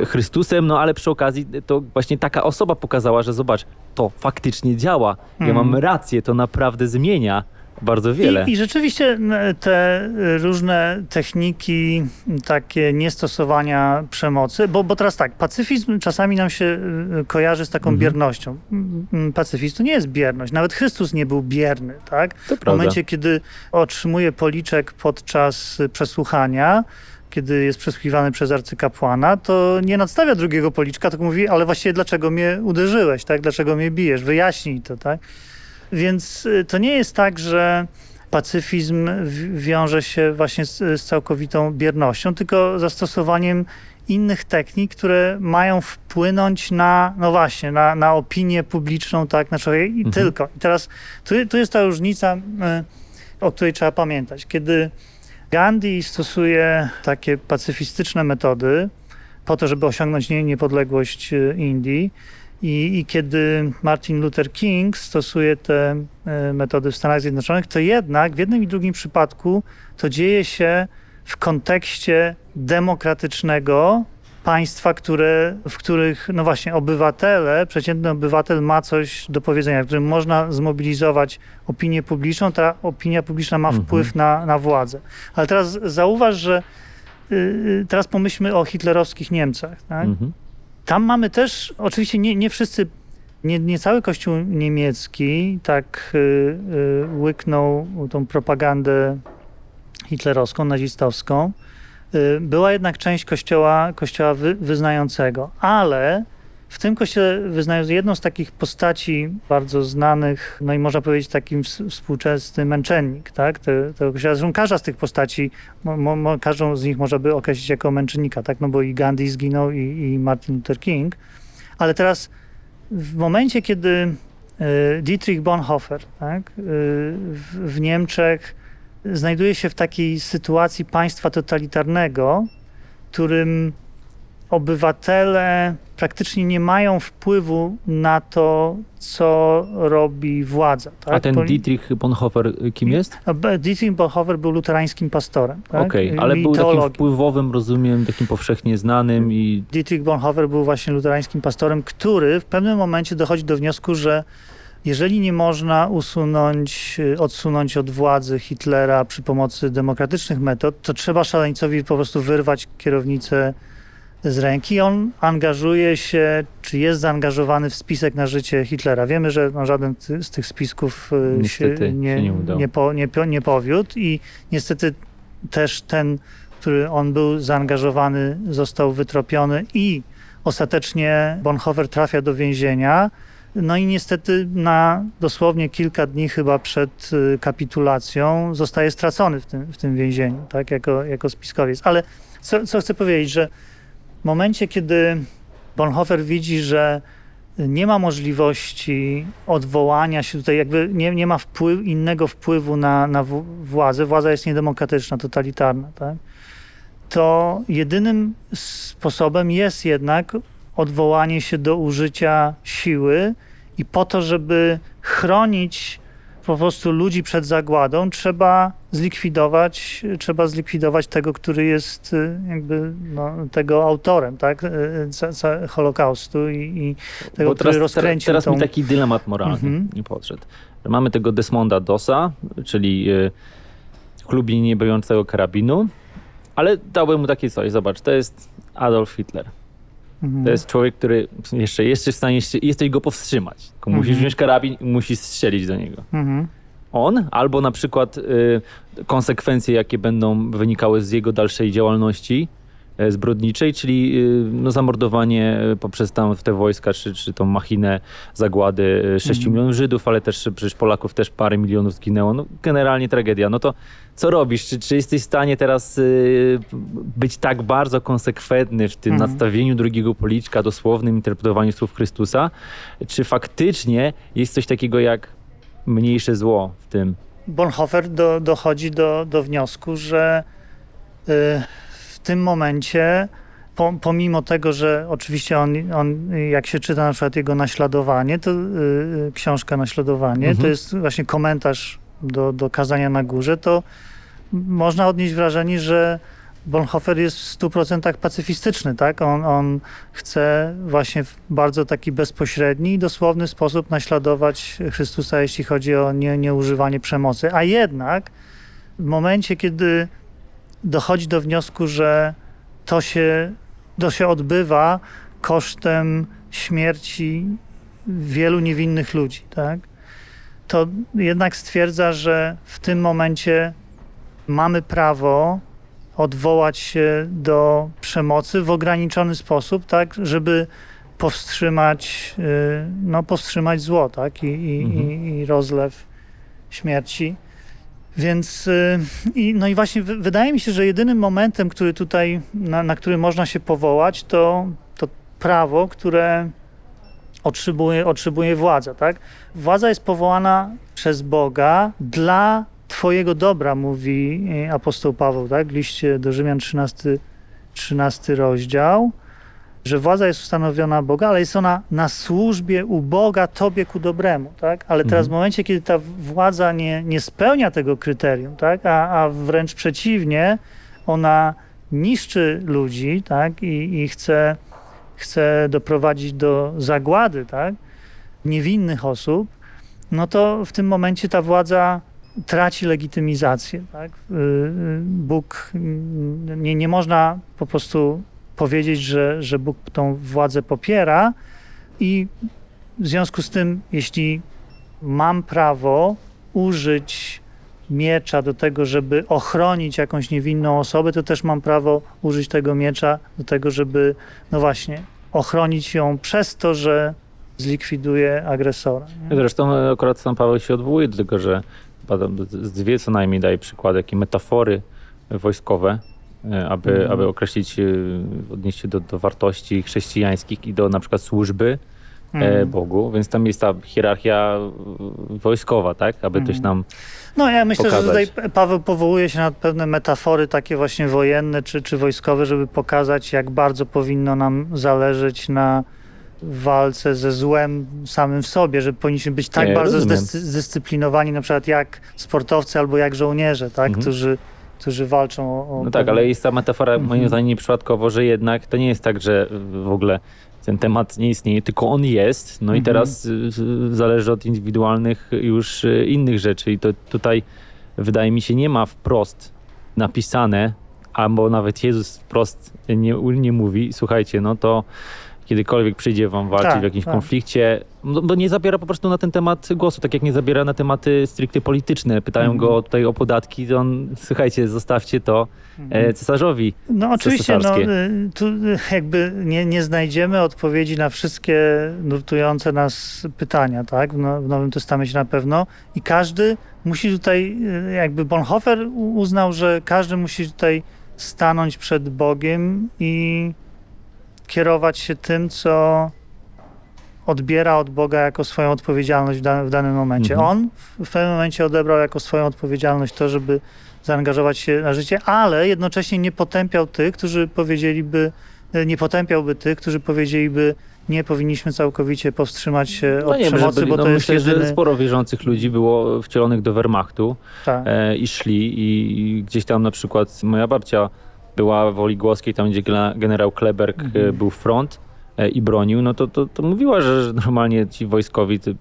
Chrystusem, no ale przy okazji to właśnie taka osoba pokazała, że zobacz, to faktycznie działa. Ja Mm. mam rację, to naprawdę zmienia bardzo wiele. I, I rzeczywiście te y, różne techniki takie niestosowania przemocy, bo, bo teraz tak, pacyfizm czasami nam się y, kojarzy z taką Mhm. biernością. Pacyfizm to nie jest bierność. Nawet Chrystus nie był bierny, tak? to W prawda. momencie, kiedy otrzymuje policzek podczas y, przesłuchania, kiedy jest przesłuchiwany przez arcykapłana, to nie nadstawia drugiego policzka, tylko mówi, ale właściwie dlaczego mnie uderzyłeś, tak? Dlaczego mnie bijesz? Wyjaśnij to, tak? Więc y, to nie jest tak, że pacyfizm wiąże się właśnie z, z całkowitą biernością, tylko zastosowaniem innych technik, które mają wpłynąć na, no właśnie, na, na opinię publiczną, tak, na człowieka i Mhm. tylko. I teraz tu, tu jest ta różnica, y, o której trzeba pamiętać. Kiedy Gandhi stosuje takie pacyfistyczne metody po to, żeby osiągnąć nie, niepodległość y, Indii, i, I kiedy Martin Luther King stosuje te e, metody w Stanach Zjednoczonych, to jednak w jednym i drugim przypadku to dzieje się w kontekście demokratycznego państwa, które, w których, no właśnie, obywatele, przeciętny obywatel ma coś do powiedzenia, w którym można zmobilizować opinię publiczną, ta opinia publiczna ma Mhm. wpływ na, na władzę. Ale teraz zauważ, że y, y, teraz pomyślmy o hitlerowskich Niemcach. Tak? Mhm. Tam mamy też, oczywiście nie, nie wszyscy, nie, nie cały kościół niemiecki tak y, y, łyknął tą propagandę hitlerowską, nazistowską. Y, była jednak część kościoła, kościoła wy, wyznającego, ale w tym kościele wyznają jedną z takich postaci bardzo znanych, no i można powiedzieć takim współczesny męczennik, tak? Te, tego kościoła. Zresztą każda z tych postaci, mo, mo, każdą z nich można by określić jako męczennika, tak? No bo i Gandhi zginął i, i Martin Luther King. Ale teraz w momencie, kiedy e, Dietrich Bonhoeffer tak? E, w, w Niemczech znajduje się w takiej sytuacji państwa totalitarnego, którym obywatele praktycznie nie mają wpływu na to, co robi władza. Tak? A ten Dietrich Bonhoeffer kim jest? Dietrich Bonhoeffer był luterańskim pastorem. Tak? Okej, okay, ale był takim wpływowym, rozumiem, takim powszechnie znanym i... Dietrich Bonhoeffer był właśnie luterańskim pastorem, który w pewnym momencie dochodzi do wniosku, że jeżeli nie można usunąć, y, odsunąć od władzy Hitlera przy pomocy demokratycznych metod, to trzeba szaleńcowi po prostu wyrwać kierownicę z ręki. On angażuje się, czy jest zaangażowany w spisek na życie Hitlera. Wiemy, że no, żaden z tych spisków y, niestety się nie, nie, nie, po, nie, nie powiódł i niestety też ten, który on był zaangażowany, został wytropiony i ostatecznie Bonhoeffer trafia do więzienia. No i niestety na dosłownie kilka dni chyba przed y, kapitulacją zostaje stracony w tym, w tym więzieniu, tak, jako, jako spiskowiec. Ale co, co chcę powiedzieć, że w momencie, kiedy Bonhoeffer widzi, że nie ma możliwości odwołania się tutaj, jakby nie, nie ma wpływ, innego wpływu na, na władzę, władza jest niedemokratyczna, totalitarna, tak? to jedynym sposobem jest jednak odwołanie się do użycia siły i po to, żeby chronić po prostu ludzi przed zagładą, trzeba zlikwidować, trzeba zlikwidować tego, który jest y, jakby no, tego autorem, tak, y, y, Holokaustu i, i tego, Bo teraz, który rozkręcił Teraz tą... mi taki dylemat moralny mhm. nie podszedł. Mamy tego Desmonda Dosa, czyli chlubi niebrującego karabinu, ale dałbym mu takie coś, zobacz, to jest Adolf Hitler. Mhm. To jest człowiek, który jeszcze jest w stanie, jesteś go powstrzymać. Tylko mhm. musisz wziąć karabin i musisz strzelić do niego. Mhm. On, albo na przykład y, konsekwencje, jakie będą wynikały z jego dalszej działalności, zbrodniczej, czyli y, no, zamordowanie e, poprzez tam w te wojska, czy, czy tą machinę zagłady 6 e, mhm. milionów Żydów, ale też przecież Polaków też parę milionów zginęło. No, generalnie tragedia. No to co robisz? Czy, czy jesteś w stanie teraz y, być tak bardzo konsekwentny w tym mhm. nadstawieniu drugiego policzka, dosłownym interpretowaniu słów Chrystusa? Czy faktycznie jest coś takiego jak mniejsze zło w tym? Bonhoeffer do, dochodzi do, do wniosku, że y, tym momencie, pomimo tego, że oczywiście on, on, jak się czyta na przykład jego naśladowanie, to yy, książka Naśladowanie, mhm. to jest właśnie komentarz do, do kazania na górze, to można odnieść wrażenie, że Bonhoeffer jest w 100% pacyfistyczny, tak? On, on chce właśnie w bardzo taki bezpośredni i dosłowny sposób naśladować Chrystusa, jeśli chodzi o nie, nieużywanie przemocy. A jednak w momencie, kiedy dochodzi do wniosku, że to się, to się odbywa kosztem śmierci wielu niewinnych ludzi, tak? To jednak stwierdza, że w tym momencie mamy prawo odwołać się do przemocy w ograniczony sposób, tak, żeby powstrzymać, y, no, powstrzymać zło, tak, i, i, mhm. i, i rozlew śmierci. Więc y, i, no i właśnie wydaje mi się, że jedynym momentem, który tutaj, na, na który można się powołać, to, to prawo, które otrzymuje, otrzymuje władza. Tak? Władza jest powołana przez Boga dla Twojego dobra, mówi y, apostoł Paweł, tak? liście do Rzymian 13, 13 rozdział że władza jest ustanowiona Boga, ale jest ona na służbie u Boga Tobie ku dobremu, tak? Ale teraz mhm. w momencie, kiedy ta władza nie, nie spełnia tego kryterium, tak? A, a wręcz przeciwnie, ona niszczy ludzi, tak? I, i chce, chce doprowadzić do zagłady, tak? Niewinnych osób, no to w tym momencie ta władza traci legitymizację. Tak? Y, y, Bóg, nie, nie można po prostu powiedzieć, że, że Bóg tą władzę popiera i w związku z tym, jeśli mam prawo użyć miecza do tego, żeby ochronić jakąś niewinną osobę, to też mam prawo użyć tego miecza do tego, żeby, no właśnie, ochronić ją przez to, że zlikwiduje agresora. Nie? Zresztą akurat San Paweł się odwołuje do tego, że dwie co najmniej daje przykłady, jakie metafory wojskowe, aby, Mhm. aby określić, e, odnieść się do, do wartości chrześcijańskich i do na przykład służby e, Mhm. Bogu, więc tam jest ta hierarchia e, wojskowa, tak? Aby Mhm. ktoś nam No ja myślę, pokazać. że tutaj Paweł powołuje się na pewne metafory takie właśnie wojenne czy, czy wojskowe, żeby pokazać, jak bardzo powinno nam zależeć na walce ze złem samym w sobie, że powinniśmy być tak Nie, bardzo zdyscyplinowani, na przykład jak sportowcy albo jak żołnierze, tak? Mhm. którzy, którzy walczą o... No tak, ale jest ta metafora Mhm. moim zdaniem nieprzypadkowo, że jednak to nie jest tak, że w ogóle ten temat nie istnieje, tylko on jest. No i Mhm. teraz y, y, zależy od indywidualnych już y, innych rzeczy. I to tutaj wydaje mi się nie ma wprost napisane, albo nawet Jezus wprost nie, nie mówi, słuchajcie, no to kiedykolwiek przyjdzie wam walczyć Tak, w jakimś tak. konflikcie, no, bo nie zabiera po prostu na ten temat głosu, tak jak nie zabiera na tematy stricte polityczne. Pytają Mhm. go tutaj o podatki, to on, słuchajcie, zostawcie to Mhm. e, cesarzowi. No oczywiście, no, y, tu y, jakby nie, nie znajdziemy odpowiedzi na wszystkie nurtujące nas pytania, tak? W, no, w Nowym Testamencie na pewno. I każdy musi tutaj, y, jakby Bonhoeffer uznał, że każdy musi tutaj stanąć przed Bogiem i kierować się tym, co odbiera od Boga jako swoją odpowiedzialność w, w danym momencie. Mhm. On w, pewnym momencie odebrał jako swoją odpowiedzialność to, żeby zaangażować się na życie, ale jednocześnie nie potępiał tych, którzy powiedzieliby, e, nie potępiałby tych, którzy powiedzieliby, nie powinniśmy całkowicie powstrzymać się od No nie, że przemocy, byli, bo no to jest myślę, jedyny... że sporo wierzących ludzi było wcielonych do Wehrmachtu Tak. e, i szli i, i gdzieś tam na przykład moja babcia była w Woli Głoskiej, tam gdzie generał Kleberg e, Mhm. był front e, i bronił, no to, to, to mówiła, że, normalnie ci wojskowi to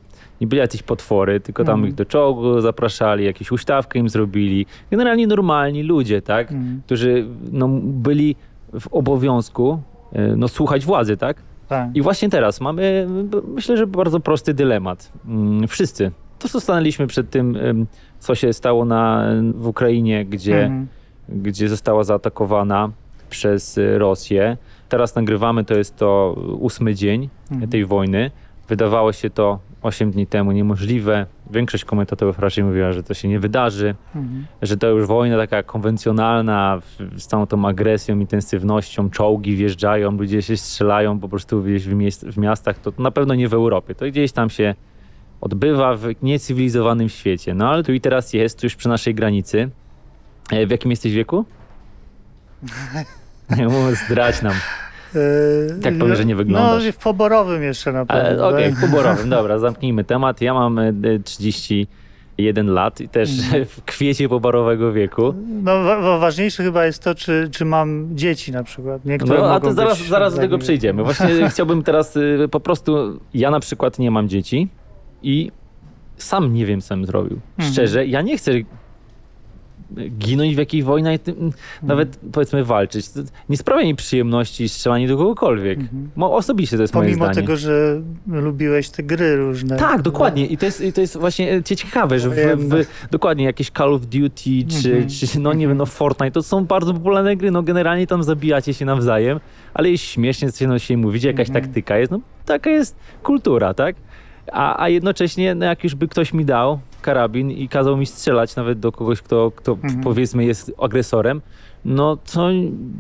nie byli jacyś potwory, tylko tam Mhm. ich do czołgu zapraszali, jakieś huśtawkę im zrobili. Generalnie normalni ludzie, tak? Mm, Którzy no, byli w obowiązku e, no, słuchać władzy, tak? tak. I właśnie teraz mamy, myślę, że bardzo prosty dylemat. Mm, Wszyscy. To co stanęliśmy przed tym, co się stało na, w Ukrainie, gdzie, Mhm. Gdzie została zaatakowana przez y, Rosję. Teraz nagrywamy, to jest to ósmy dzień Mhm. tej wojny. Wydawało się to 8 dni temu niemożliwe. Większość komentatorów raczej mówiła, że to się nie wydarzy, Mhm. że to już wojna taka konwencjonalna, z całą tą agresją, intensywnością, czołgi wjeżdżają, ludzie się strzelają po prostu gdzieś w, w miastach, to na pewno nie w Europie, to gdzieś tam się odbywa w niecywilizowanym świecie. No ale tu i teraz jest, tu już przy naszej granicy. E, W jakim jesteś wieku? Zdradź nam. E, Tak powiem, że nie wyglądasz. No, w poborowym jeszcze na pewno. Okej, tak? w poborowym, dobra, zamknijmy temat. Ja mam e, 31 lat i też Mhm. w kwiecie poborowego wieku. No, wa- wa- ważniejsze chyba jest to, czy, czy mam dzieci na przykład. Niektóre No, a to zaraz, zaraz do tego przejdziemy. Właśnie chciałbym teraz y, po prostu. Ja na przykład nie mam dzieci i sam nie wiem, co bym zrobił. Mhm. Szczerze, ja nie chcę ginąć w jakiejś wojnie, i tym- nawet powiedzmy walczyć. Nie sprawia mi przyjemności strzelanie do kogokolwiek. Mhm. Mo, osobiście to jest moje Pomimo zdanie. tego, że lubiłeś te gry różne. Tak, dokładnie. I to jest, i to jest właśnie e, ciekawe, że w, w, dokładnie jakieś Call of Duty, czy, Mhm. czy no nie wiem, no Fortnite, to są bardzo popularne gry, no generalnie tam zabijacie się nawzajem, ale jest śmiesznie coś no, się mówić, jakaś Mhm. taktyka jest, no taka jest kultura, tak? A, a jednocześnie, no jak już by ktoś mi dał karabin i kazał mi strzelać nawet do kogoś, kto, kto Mhm. powiedzmy jest agresorem, no to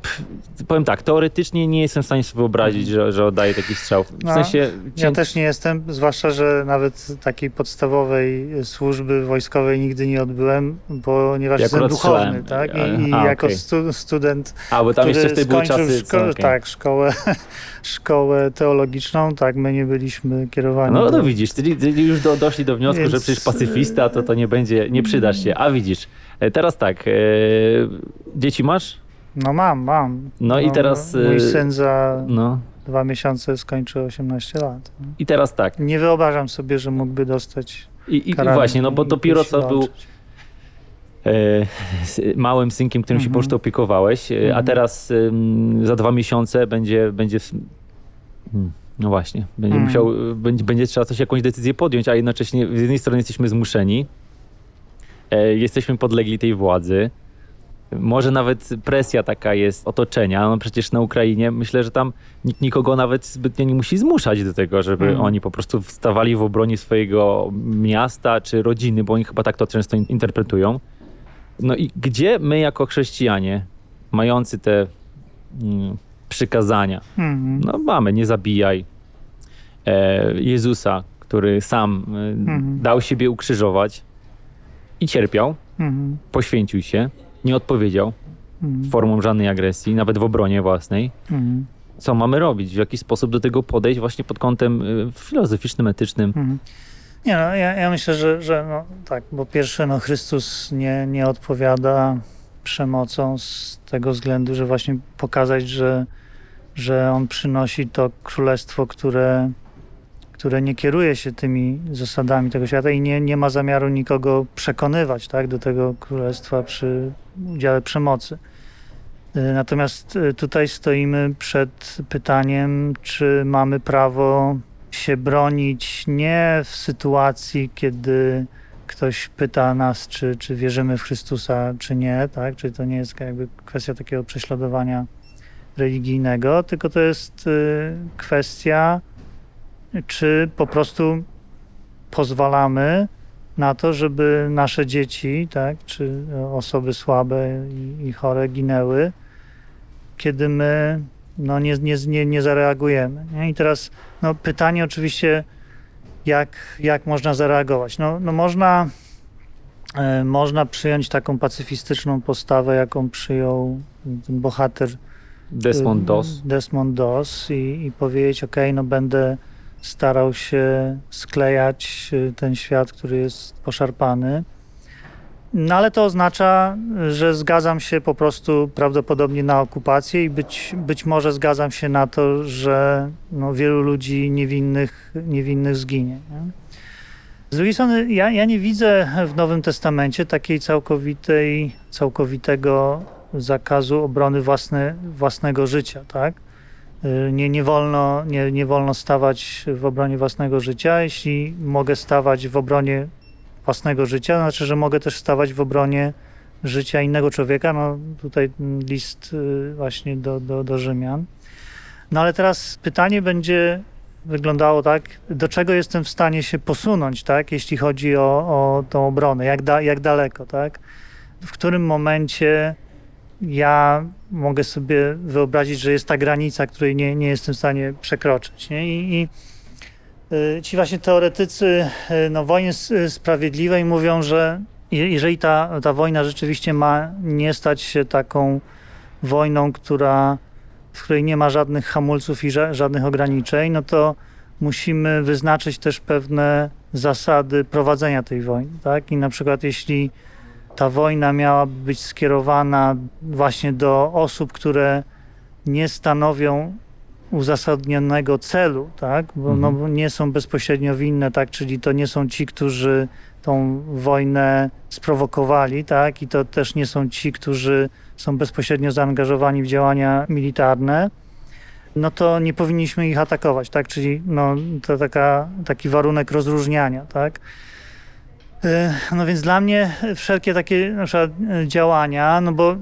pff, powiem tak, teoretycznie nie jestem w stanie sobie wyobrazić, że, że oddaję taki strzał. W No, sensie... Ja też nie jestem, zwłaszcza, że nawet takiej podstawowej służby wojskowej nigdy nie odbyłem, ponieważ Ja jestem duchowny, tak? I, i A, jako okej. stu, student, A, bo tam który jeszcze wtedy były skończył czasy... szko- okej. tak, szkołę, szkołę teologiczną, tak, my nie byliśmy kierowani. No, do- no widzisz, ty, ty już do, doszli do wniosku, Więc- że przecież pacyfista to, to nie będzie, nie przydasz się. A widzisz, e, teraz tak, e, dzieci masz? No mam, mam. No i teraz, Mój y- syn za No. dwa miesiące skończy 18 lat. I teraz tak. Nie wyobrażam sobie, że mógłby dostać I, i właśnie, no bo dopiero co był e, z małym synkiem, którym się po Mhm. prostu opiekowałeś, e, a Mhm. teraz ym, za dwa miesiące będzie, będzie Hmm, no właśnie, będzie Mhm. musiał, y, będzie, będzie trzeba coś, jakąś decyzję podjąć, a jednocześnie z jednej strony jesteśmy zmuszeni, e, jesteśmy podlegli tej władzy, Może nawet presja taka jest otoczenia. No przecież na Ukrainie myślę, że tam nikt nikogo nawet zbytnio nie musi zmuszać do tego, żeby Mhm. oni po prostu stawali w obronie swojego miasta czy rodziny, bo oni chyba tak to często in- interpretują. No i gdzie my jako chrześcijanie, mający te mm, przykazania, Mhm. no mamy, nie zabijaj e, Jezusa, który sam e, Mhm. dał siebie ukrzyżować i cierpiał, Mhm. poświęcił się, nie odpowiedział Mhm. formą żadnej agresji, nawet w obronie własnej. Mhm. Co mamy robić? W jaki sposób do tego podejść właśnie pod kątem y, filozoficznym, etycznym? Mhm. Nie no, ja, ja myślę, że, że no, tak, bo pierwsze, no Chrystus nie, nie odpowiada przemocą z tego względu, że właśnie pokazać, że, że On przynosi to królestwo, które, które nie kieruje się tymi zasadami tego świata i nie, nie ma zamiaru nikogo przekonywać tak, do tego królestwa przy udziale przemocy. Y, Natomiast y, tutaj stoimy przed pytaniem, czy mamy prawo się bronić nie w sytuacji, kiedy ktoś pyta nas, czy, czy wierzymy w Chrystusa, czy nie, tak? Czy to nie jest jakby kwestia takiego prześladowania religijnego, tylko to jest y, kwestia, czy po prostu pozwalamy na to, żeby nasze dzieci, tak, czy osoby słabe i, i chore ginęły, kiedy my no, nie, nie, nie, nie zareagujemy. Nie? I teraz no, pytanie oczywiście, jak, jak można zareagować? No, no można, e, można przyjąć taką pacyfistyczną postawę, jaką przyjął ten bohater Desmond y, Doss. Desmond Doss i, i powiedzieć, ok, no będę starał się sklejać y, ten świat, który jest poszarpany. No ale to oznacza, że zgadzam się po prostu prawdopodobnie na okupację i być, być może zgadzam się na to, że no, wielu ludzi niewinnych, niewinnych zginie. Nie? Z drugiej strony, ja, ja nie widzę w Nowym Testamencie takiej całkowitej, całkowitego zakazu obrony własne, własnego życia, tak? Y, Nie, nie, wolno, nie, nie wolno stawać w obronie własnego życia. Jeśli mogę stawać w obronie własnego życia, to znaczy, że mogę też stawać w obronie życia innego człowieka. No tutaj list y, właśnie do, do, do Rzymian. No ale teraz pytanie będzie wyglądało tak, do czego jestem w stanie się posunąć, tak, jeśli chodzi o, o tą obronę, jak, da, jak daleko, tak? W którym momencie ja mogę sobie wyobrazić, że jest ta granica, której nie, nie jestem w stanie przekroczyć. Nie? I, i y, ci właśnie teoretycy y, no, wojny s- sprawiedliwej mówią, że je- jeżeli ta, ta wojna rzeczywiście ma nie stać się taką wojną, która, w której nie ma żadnych hamulców i ża- żadnych ograniczeń, no to musimy wyznaczyć też pewne zasady prowadzenia tej wojny. Tak? I na przykład jeśli ta wojna miała być skierowana właśnie do osób, które nie stanowią uzasadnionego celu, tak? Bo, no, Mhm. bo nie są bezpośrednio winne, tak? Czyli to nie są ci, którzy tą wojnę sprowokowali, tak? I to też nie są ci, którzy są bezpośrednio zaangażowani w działania militarne, no to nie powinniśmy ich atakować, tak? Czyli no, to taka, taki warunek rozróżniania, tak? E, No więc dla mnie wszelkie takie na przykład e, działania, no bo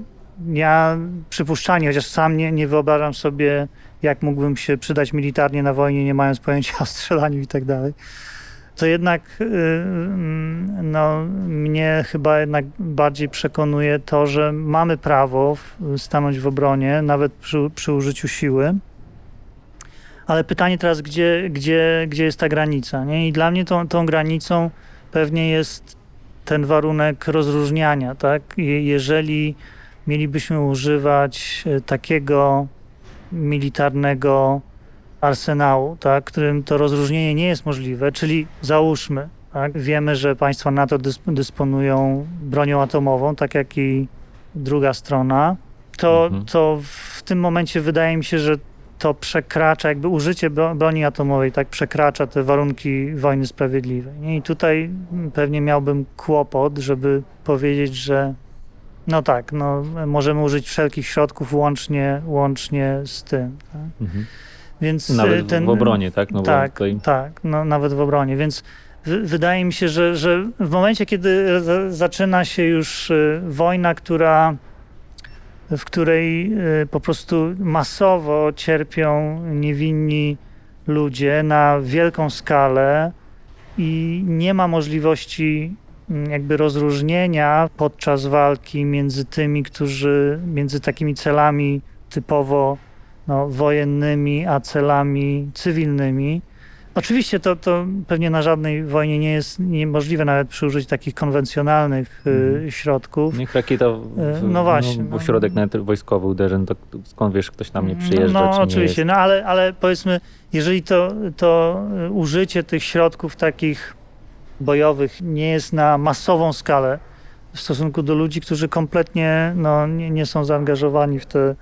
ja przypuszczalnie, chociaż sam nie, nie wyobrażam sobie, jak mógłbym się przydać militarnie na wojnie, nie mając pojęcia o strzelaniu i tak dalej, to jednak y, mm, no, mnie chyba jednak bardziej przekonuje to, że mamy prawo stanąć w obronie, nawet przy, przy użyciu siły. Ale pytanie teraz, gdzie, gdzie, gdzie jest ta granica? Nie? I dla mnie tą, tą granicą pewnie jest ten warunek rozróżniania, tak? Je- Jeżeli mielibyśmy używać e, takiego militarnego arsenału, tak, którym to rozróżnienie nie jest możliwe, czyli załóżmy, tak, wiemy, że państwa NATO dys- dysponują bronią atomową, tak jak i druga strona, to, Mhm. to w tym momencie wydaje mi się, że to przekracza, jakby użycie bro- broni atomowej tak przekracza te warunki wojny sprawiedliwej. Nie? I tutaj pewnie miałbym kłopot, żeby powiedzieć, że no tak, no, możemy użyć wszelkich środków łącznie, łącznie z tym. Tak? Mhm. Więc Nawet y, ten, w obronie, tak? No tak, tutaj... tak, no, nawet w obronie. Więc w, wydaje mi się, że, że w momencie, kiedy za, zaczyna się już y, wojna, która w której y, po prostu masowo cierpią niewinni ludzie na wielką skalę i nie ma możliwości mm, jakby rozróżnienia podczas walki między tymi, którzy, między takimi celami typowo no, wojennymi, a celami cywilnymi. Oczywiście to, to pewnie na żadnej wojnie nie jest niemożliwe nawet przy użyciu takich konwencjonalnych y, Mhm. środków. Niech rakieta w, w, No właśnie, No, w no. środek nawet wojskowy uderzy, no to skąd wiesz, ktoś tam nie przyjeżdża, No, no oczywiście, no ale, ale powiedzmy, jeżeli to, to y, użycie tych środków takich bojowych nie jest na masową skalę w stosunku do ludzi, którzy kompletnie no, nie, nie są zaangażowani w te,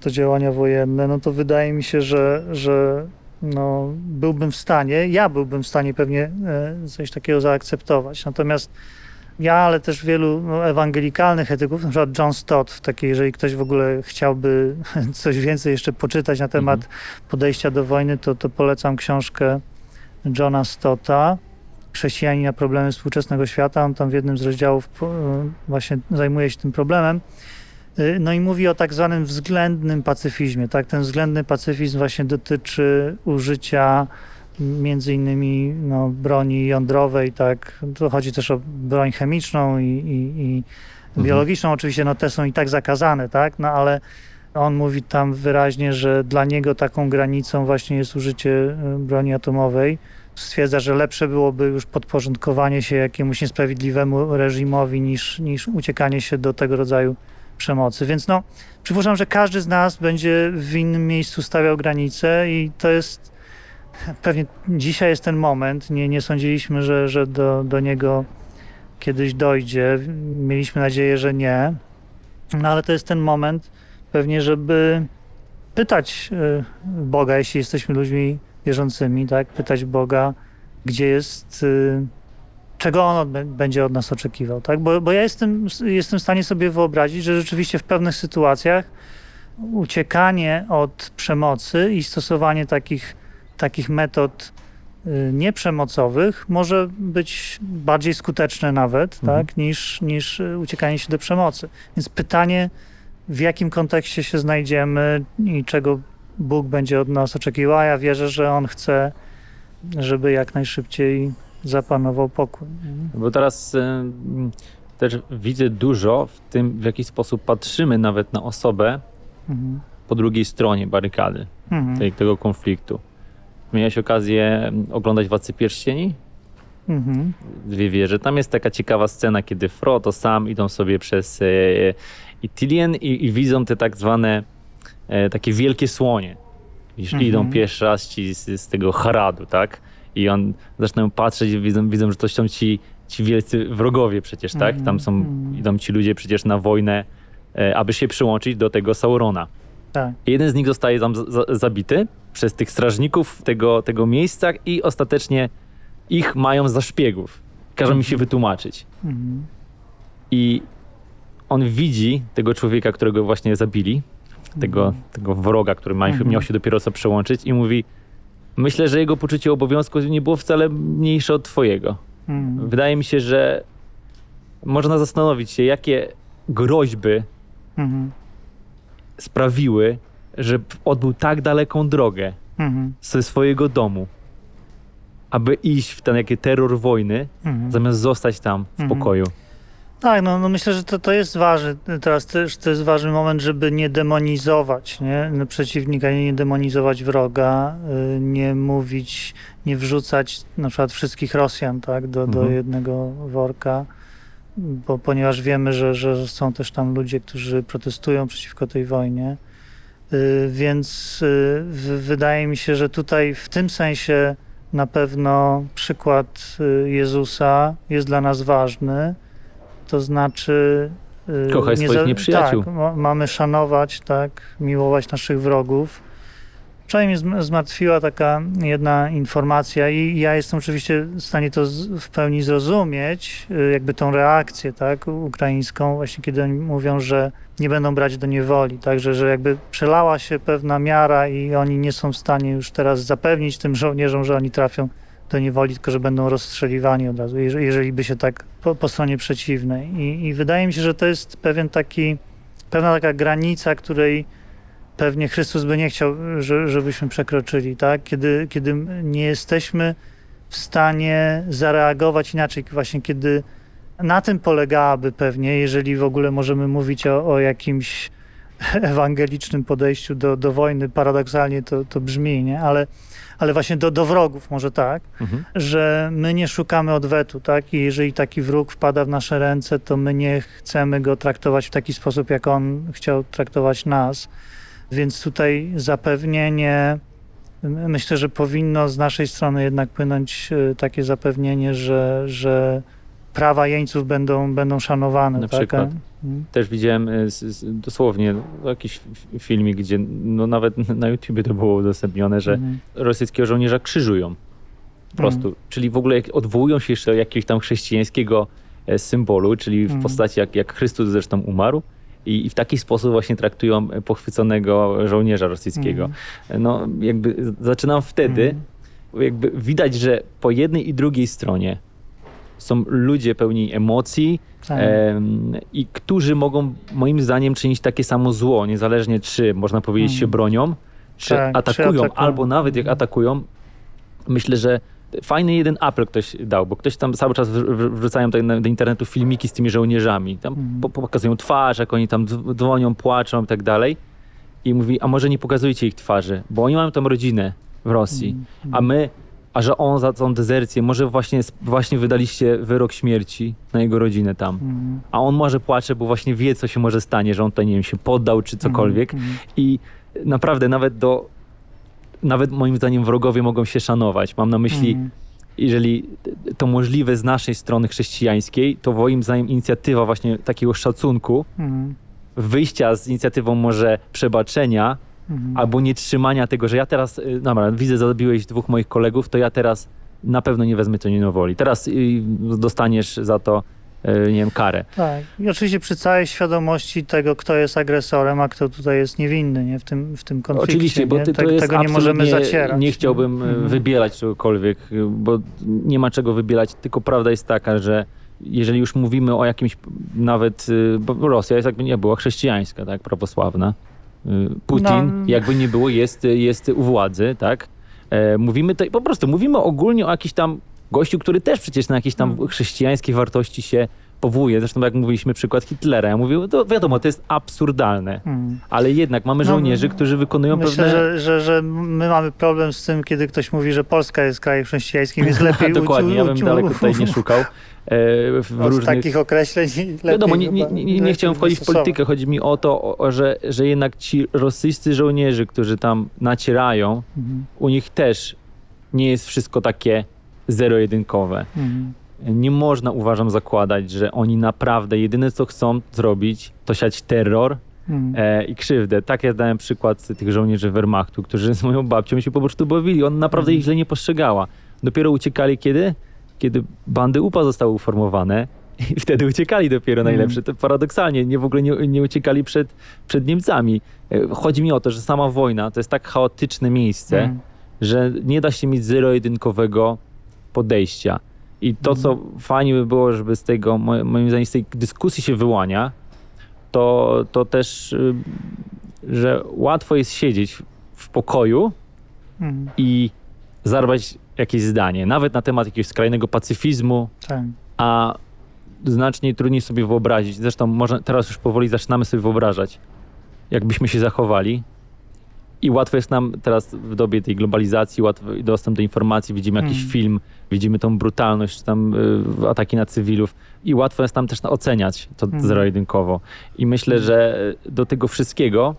te działania wojenne, no to wydaje mi się, że, że no, byłbym w stanie, ja byłbym w stanie pewnie e, coś takiego zaakceptować. Natomiast ja, ale też wielu no, ewangelikalnych etyków, na przykład John Stott, w takiej, jeżeli ktoś w ogóle chciałby coś więcej jeszcze poczytać na temat Mhm. podejścia do wojny, to, to polecam książkę Johna Stotta, Chrześcijanie na problemy współczesnego świata. On tam w jednym z rozdziałów po- właśnie zajmuje się tym problemem. Y, No i mówi o tak zwanym względnym pacyfizmie. Tak? Ten względny pacyfizm właśnie dotyczy użycia między innymi no, broni jądrowej, tak? To chodzi też o broń chemiczną i, i, i Mhm. biologiczną. Oczywiście no, te są i tak zakazane, tak? No ale on mówi tam wyraźnie, że dla niego taką granicą właśnie jest użycie y, broni atomowej. Stwierdza, że lepsze byłoby już podporządkowanie się jakiemuś niesprawiedliwemu reżimowi niż, niż uciekanie się do tego rodzaju przemocy. Więc no, przypuszczam, że każdy z nas będzie w innym miejscu stawiał granice i to jest pewnie dzisiaj jest ten moment. Nie, nie sądziliśmy, że, że do, do niego kiedyś dojdzie. Mieliśmy nadzieję, że nie. No ale to jest ten moment pewnie, żeby pytać y, Boga, jeśli jesteśmy ludźmi wierzącymi, tak? Pytać Boga, gdzie jest, y, czego On będzie od nas oczekiwał, tak? Bo, bo ja jestem, jestem w stanie sobie wyobrazić, że rzeczywiście w pewnych sytuacjach uciekanie od przemocy i stosowanie takich, takich metod y, nieprzemocowych może być bardziej skuteczne nawet, Mhm. tak? Niż, niż y, uciekanie się do przemocy. Więc pytanie, w jakim kontekście się znajdziemy i czego Bóg będzie od nas oczekiwał. A ja wierzę, że On chce, żeby jak najszybciej zapanował pokój. Bo teraz y, też widzę dużo w tym, w jaki sposób patrzymy nawet na osobę Mhm. po drugiej stronie barykady Mhm. tej, tego konfliktu. Miałeś okazję mm, oglądać Władcy Pierścieni? Mhm. Dwie wieże. Tam jest taka ciekawa scena, kiedy Frodo sam idą sobie przez e, Itilien i, i widzą te tak zwane e, takie wielkie słonie. Iż Mhm. Idą pierwszy raz ci z, z tego Haradu, tak? I on zaczynają patrzeć i widzą, widzą że to są ci, ci wielcy wrogowie przecież, tak? Mhm. Tam są, Mhm. idą ci ludzie przecież na wojnę, e, aby się przyłączyć do tego Saurona. Tak. Jeden z nich zostaje tam za, za, zabity przez tych strażników tego, tego miejsca i ostatecznie ich mają za szpiegów. Każą mi się wytłumaczyć. Mhm. I on widzi tego człowieka, którego właśnie zabili, tego, tego wroga, który ma, miał się dopiero co przełączyć i mówi myślę, że jego poczucie obowiązku nie było wcale mniejsze od twojego. Mhm. Wydaje mi się, że można zastanowić się, jakie groźby Mhm. sprawiły, że odbył tak daleką drogę Mhm. ze swojego domu, aby iść w ten jaki terror wojny, Mhm. zamiast zostać tam w Mhm. pokoju. Tak, no, no myślę, że to, to jest ważne. Teraz też to jest ważny moment, żeby nie demonizować nie? No, przeciwnika, nie demonizować wroga, y, nie mówić, nie wrzucać na przykład wszystkich Rosjan tak, do, do Mhm. jednego worka, bo, ponieważ wiemy, że, że są też tam ludzie, którzy protestują przeciwko tej wojnie. Y, Więc y, wydaje mi się, że tutaj w tym sensie na pewno przykład Jezusa jest dla nas ważny. To znaczy. y, Kochaj nie swoich nieprzyjaciół. Tak, ma, mamy szanować, tak, miłować naszych wrogów. Wczoraj mnie zm- zmartwiła taka jedna informacja i ja jestem oczywiście w stanie to w pełni zrozumieć, y, jakby tą reakcję, tak, ukraińską, właśnie kiedy oni mówią, że nie będą brać do niewoli, tak, że, że jakby przelała się pewna miara i oni nie są w stanie już teraz zapewnić tym żołnierzom, że oni trafią do niewoli, tylko że będą rozstrzeliwani od razu, jeżeli, by się tak po, po stronie przeciwnej. I, I wydaje mi się, że to jest pewien taki pewna taka granica, której pewnie Chrystus by nie chciał, że, żebyśmy przekroczyli, tak? Kiedy, kiedy nie jesteśmy w stanie zareagować inaczej, właśnie kiedy na tym polegałaby pewnie, jeżeli w ogóle możemy mówić o, o jakimś ewangelicznym podejściu do, do wojny, paradoksalnie to, to brzmi, nie? Ale, ale właśnie do, do wrogów może tak, Mhm. że my nie szukamy odwetu, tak? I jeżeli taki wróg wpada w nasze ręce, to my nie chcemy go traktować w taki sposób, jak on chciał traktować nas. Więc tutaj zapewnienie, my- myślę, że powinno z naszej strony jednak płynąć e, takie zapewnienie, że, że prawa jeńców będą, będą szanowane. Na tak? przykład. Mm. Też widziałem z, dosłownie jakiś filmik, gdzie no nawet na YouTubie to było udostępnione, że Mhm. rosyjskiego żołnierza krzyżują. Po prostu. Czyli w ogóle odwołują się jeszcze do jakiegoś tam chrześcijańskiego e, symbolu, czyli w Mhm. postaci jak, jak Chrystus zresztą umarł. I, w taki sposób właśnie traktują e, pochwyconego żołnierza rosyjskiego. Mhm. No jakby zaczynam wtedy, Mhm. jakby widać, że po jednej i drugiej stronie są ludzie pełni emocji, Tak. Em, i którzy mogą moim zdaniem czynić takie samo zło, niezależnie czy można powiedzieć Mhm. się bronią, czy, Tak, czy atakują, atakują. albo nawet jak Mhm. atakują, myślę, że fajny jeden apel ktoś dał, bo ktoś tam cały czas wr- wr- wrzucają do internetu filmiki z tymi żołnierzami, tam Mhm. po- pokazują twarz, jak oni tam dzw- dzwonią, płaczą i tak dalej i mówi, a może nie pokazujcie ich twarzy, bo oni mają tam rodzinę w Rosji, Mhm. a my, a że on za tą dezercję, może właśnie, właśnie wydaliście wyrok śmierci na jego rodzinę tam. Mhm. A on może płacze, bo właśnie wie, co się może stanie, że on tutaj, nie wiem, się poddał czy cokolwiek. Mhm. I naprawdę nawet do, nawet moim zdaniem wrogowie mogą się szanować. Mam na myśli, Mhm. jeżeli to możliwe z naszej strony chrześcijańskiej, to moim zdaniem inicjatywa właśnie takiego szacunku, Mhm. wyjścia z inicjatywą może przebaczenia, Mhm. albo nie trzymania tego, że ja teraz, y, dobra, widzę, zabiłeś dwóch moich kolegów, to ja teraz na pewno nie wezmę to nienowoli. Teraz y, dostaniesz za to, y, nie wiem, karę. Tak. I oczywiście przy całej świadomości tego, kto jest agresorem, a kto tutaj jest niewinny nie? W, tym, w tym konflikcie. Oczywiście, bo ty, to jest tego nie możemy zacierać. Nie chciałbym Mhm. wybielać czegokolwiek, bo nie ma czego wybielać, tylko prawda jest taka, że jeżeli już mówimy o jakimś nawet, bo Rosja jest jakby nie była chrześcijańska, tak, prawosławna. Y, Putin, No. jakby nie było, jest, jest u władzy, tak. E, Mówimy to po prostu, mówimy ogólnie o jakiś tam gościu, który też przecież na jakieś tam Mhm. chrześcijańskie wartości się powołuje. Zresztą jak mówiliśmy przykład Hitlera, ja mówię, to wiadomo, to jest absurdalne, Mhm. ale jednak mamy No, żołnierzy, którzy wykonują Myślę, pewne... że, że, że my mamy problem z tym, kiedy ktoś mówi, że Polska jest krajem chrześcijańskim, więc lepiej Dokładnie, ja bym daleko tutaj nie szukał. E, w Od różnych... takich określeń lepiej Wiadomo, nie, nie, nie, nie chciałem wchodzić w politykę. Chodzi mi o to, o, o, że, że jednak ci rosyjscy żołnierze, którzy tam nacierają, Mhm. u nich też nie jest wszystko takie zero-jedynkowe. Mhm. Nie można, uważam, zakładać, że oni naprawdę jedyne, co chcą zrobić, to siać terror Mhm. e, i krzywdę. Tak ja dałem przykład tych żołnierzy Wehrmachtu, którzy z moją babcią się po prostu bawili. On naprawdę Mhm. ich źle nie postrzegała. Dopiero uciekali kiedy? Kiedy bandy UPA zostały uformowane i wtedy uciekali dopiero Mhm. najlepsze. To paradoksalnie, nie w ogóle nie, nie uciekali przed, przed Niemcami. E, Chodzi mi o to, że sama wojna to jest tak chaotyczne miejsce, że nie da się mieć zero-jedynkowego podejścia. I to, co fajnie by było, żeby z tego, mo- moim zdaniem, z tej dyskusji się wyłania, to, to też, y, że łatwo jest siedzieć w pokoju Mhm. i zarwać jakieś zdanie, nawet na temat jakiegoś skrajnego pacyfizmu, Tak. a znacznie trudniej sobie wyobrazić. Zresztą można, teraz już powoli zaczynamy sobie wyobrażać, jakbyśmy się zachowali. I łatwo jest nam teraz w dobie tej globalizacji, łatwy dostęp do informacji, widzimy jakiś Mm. film, widzimy tą brutalność, tam y, ataki na cywilów i łatwo jest nam też oceniać to Mm. zero-jedynkowo. I myślę, że do tego wszystkiego,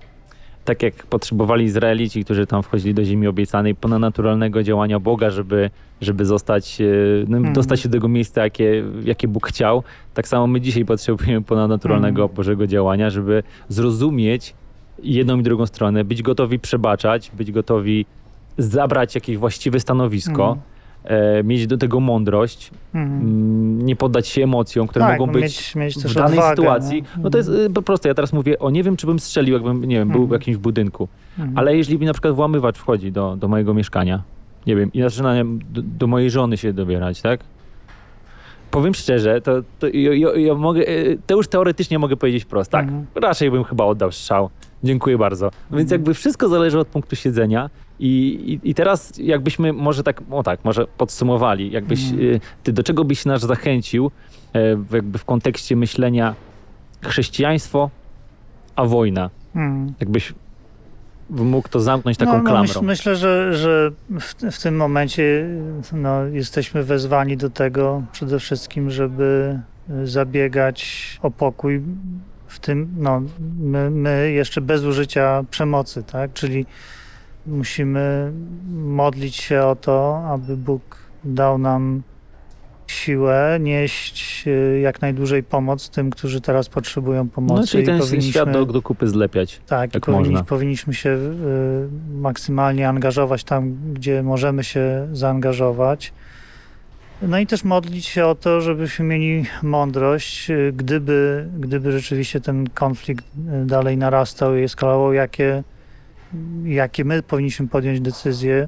tak jak potrzebowali Izraelici, którzy tam wchodzili do ziemi obiecanej, ponadnaturalnego działania Boga, żeby, żeby zostać, y, no, Mm. dostać się do tego miejsca, jakie, jakie Bóg chciał, tak samo my dzisiaj potrzebujemy ponadnaturalnego Mm. Bożego działania, żeby zrozumieć jedną i drugą stronę, być gotowi przebaczać, być gotowi zabrać jakieś właściwe stanowisko, e, mieć do tego mądrość, Mhm. mm, nie poddać się emocjom, które Tak, mogą no być mieć, mieć w danej odwagę, sytuacji. nie? No to jest y, po prostu, ja teraz mówię o nie wiem, czy bym strzelił, jakbym, nie wiem, był w Mhm. jakimś budynku, Mhm. ale jeśli mi na przykład włamywacz wchodzi do, do mojego mieszkania, nie wiem, i zaczyna do, do mojej żony się dobierać, tak? powiem szczerze, to, to ja, ja, mogę, e, to już teoretycznie mogę powiedzieć wprost. Tak, Mhm. raczej bym chyba oddał strzał. Dziękuję bardzo. No Więc Mhm. jakby wszystko zależy od punktu siedzenia. I, i, I teraz jakbyśmy może tak, o tak, może podsumowali, jakbyś, Mhm. e, ty do czego byś nas zachęcił e, jakby w kontekście myślenia chrześcijaństwo, a wojna? Mm. Jakbyś mógł to zamknąć taką no, no, klamrą. myśl, myślę, że, że w, w tym momencie no, jesteśmy wezwani do tego przede wszystkim, żeby y, zabiegać o pokój w tym, no, my, my jeszcze bez użycia przemocy, tak? Czyli musimy modlić się o to, aby Bóg dał nam siłę nieść y, jak najdłużej pomoc tym, którzy teraz potrzebują pomocy. no, czyli i ten powinniśmy... świat do, do kupy zlepiać. Tak, jak i powinni, można. powinniśmy się y, maksymalnie angażować tam, gdzie możemy się zaangażować. No i też modlić się o to, żebyśmy mieli mądrość, y, gdyby, gdyby rzeczywiście ten konflikt y, dalej narastał i eskalował, jakie, jakie my powinniśmy podjąć decyzje,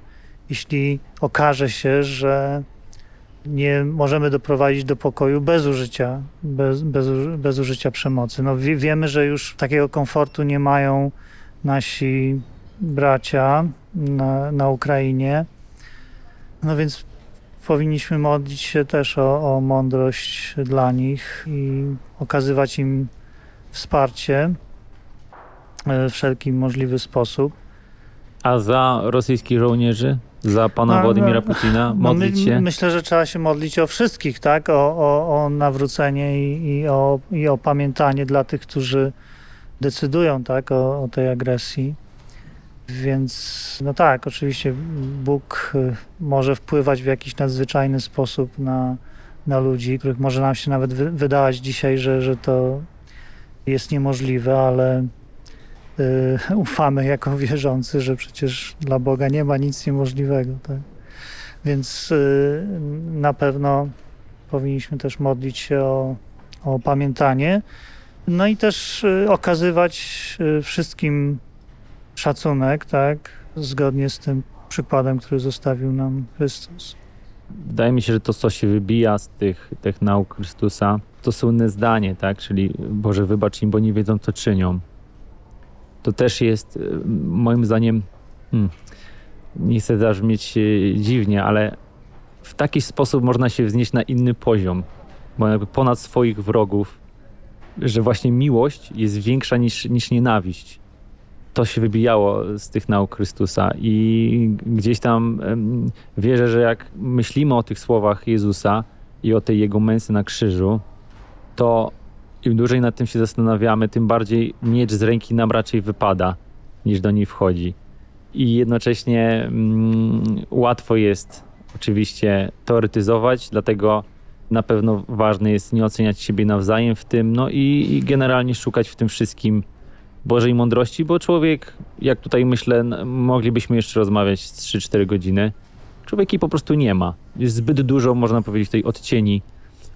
jeśli okaże się, że nie możemy doprowadzić do pokoju bez użycia, bez, bez, bez użycia przemocy. No, wie, wiemy, że już takiego komfortu nie mają nasi bracia na, na Ukrainie. No więc powinniśmy modlić się też o, o mądrość dla nich i okazywać im wsparcie e, w wszelki możliwy sposób. A za rosyjskich żołnierzy? Za pana No, Władimira no, Putina? No, my, Modlić się? Myślę, że trzeba się modlić o wszystkich, tak? O, o, o nawrócenie i, i, o, i o pamiętanie dla tych, którzy decydują, tak? O, o tej agresji. Więc, no tak, oczywiście Bóg y, może wpływać w jakiś nadzwyczajny sposób na, na ludzi, których może nam się nawet wy, wydawać dzisiaj, że, że to jest niemożliwe, ale y, ufamy jako wierzący, że przecież dla Boga nie ma nic niemożliwego. Tak? Więc y, na pewno powinniśmy też modlić się o, o pamiętanie. No i też y, okazywać y, wszystkim szacunek, tak, zgodnie z tym przykładem, który zostawił nam Chrystus. Wydaje mi się, że to, co się wybija z tych, tych nauk Chrystusa, to słynne zdanie, tak? Czyli Boże, wybacz im, bo nie wiedzą, co czynią. To też jest e, moim zdaniem, hmm, nie chcę zabrzmieć e, dziwnie, ale w taki sposób można się wznieść na inny poziom, bo jakby ponad swoich wrogów, że właśnie miłość jest większa niż, niż nienawiść. To się wybijało z tych nauk Chrystusa i gdzieś tam wierzę, że jak myślimy o tych słowach Jezusa i o tej Jego męce na krzyżu, to im dłużej nad tym się zastanawiamy, tym bardziej miecz z ręki nam raczej wypada, niż do niej wchodzi. I jednocześnie mm, łatwo jest oczywiście teoretyzować, dlatego na pewno ważne jest nie oceniać siebie nawzajem w tym, no i, i generalnie szukać w tym wszystkim Bożej mądrości, bo człowiek, jak tutaj myślę, moglibyśmy jeszcze rozmawiać z 3-4 godziny, człowiek jej po prostu nie ma. Jest zbyt dużo, można powiedzieć, tutaj odcieni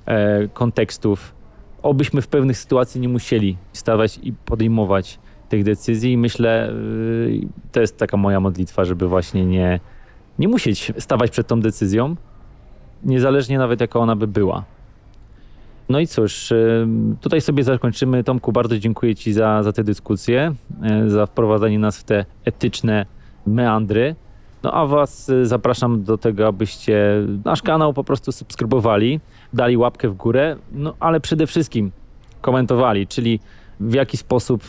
e, kontekstów. Obyśmy w pewnych sytuacjach nie musieli stawać i podejmować tych decyzji i myślę, y, to jest taka moja modlitwa, żeby właśnie nie, nie musieć stawać przed tą decyzją, niezależnie nawet jaka ona by była. No i cóż, y, tutaj sobie zakończymy. Tomku, bardzo dziękuję Ci za, za tę dyskusję, y, za wprowadzanie nas w te etyczne meandry. No a Was y, zapraszam do tego, abyście nasz kanał po prostu subskrybowali, dali łapkę w górę, no ale przede wszystkim komentowali, czyli w jaki sposób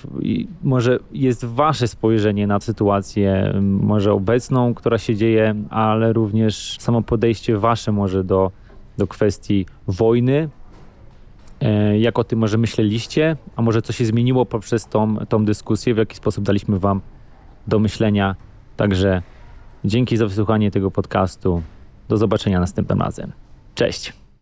może jest Wasze spojrzenie na sytuację, może obecną, która się dzieje, ale również samo podejście Wasze może do, do kwestii wojny, Jak o tym może myśleliście, a może co się zmieniło poprzez tą, tą dyskusję, w jaki sposób daliśmy Wam do myślenia. Także dzięki za wysłuchanie tego podcastu. Do zobaczenia następnym razem. Cześć.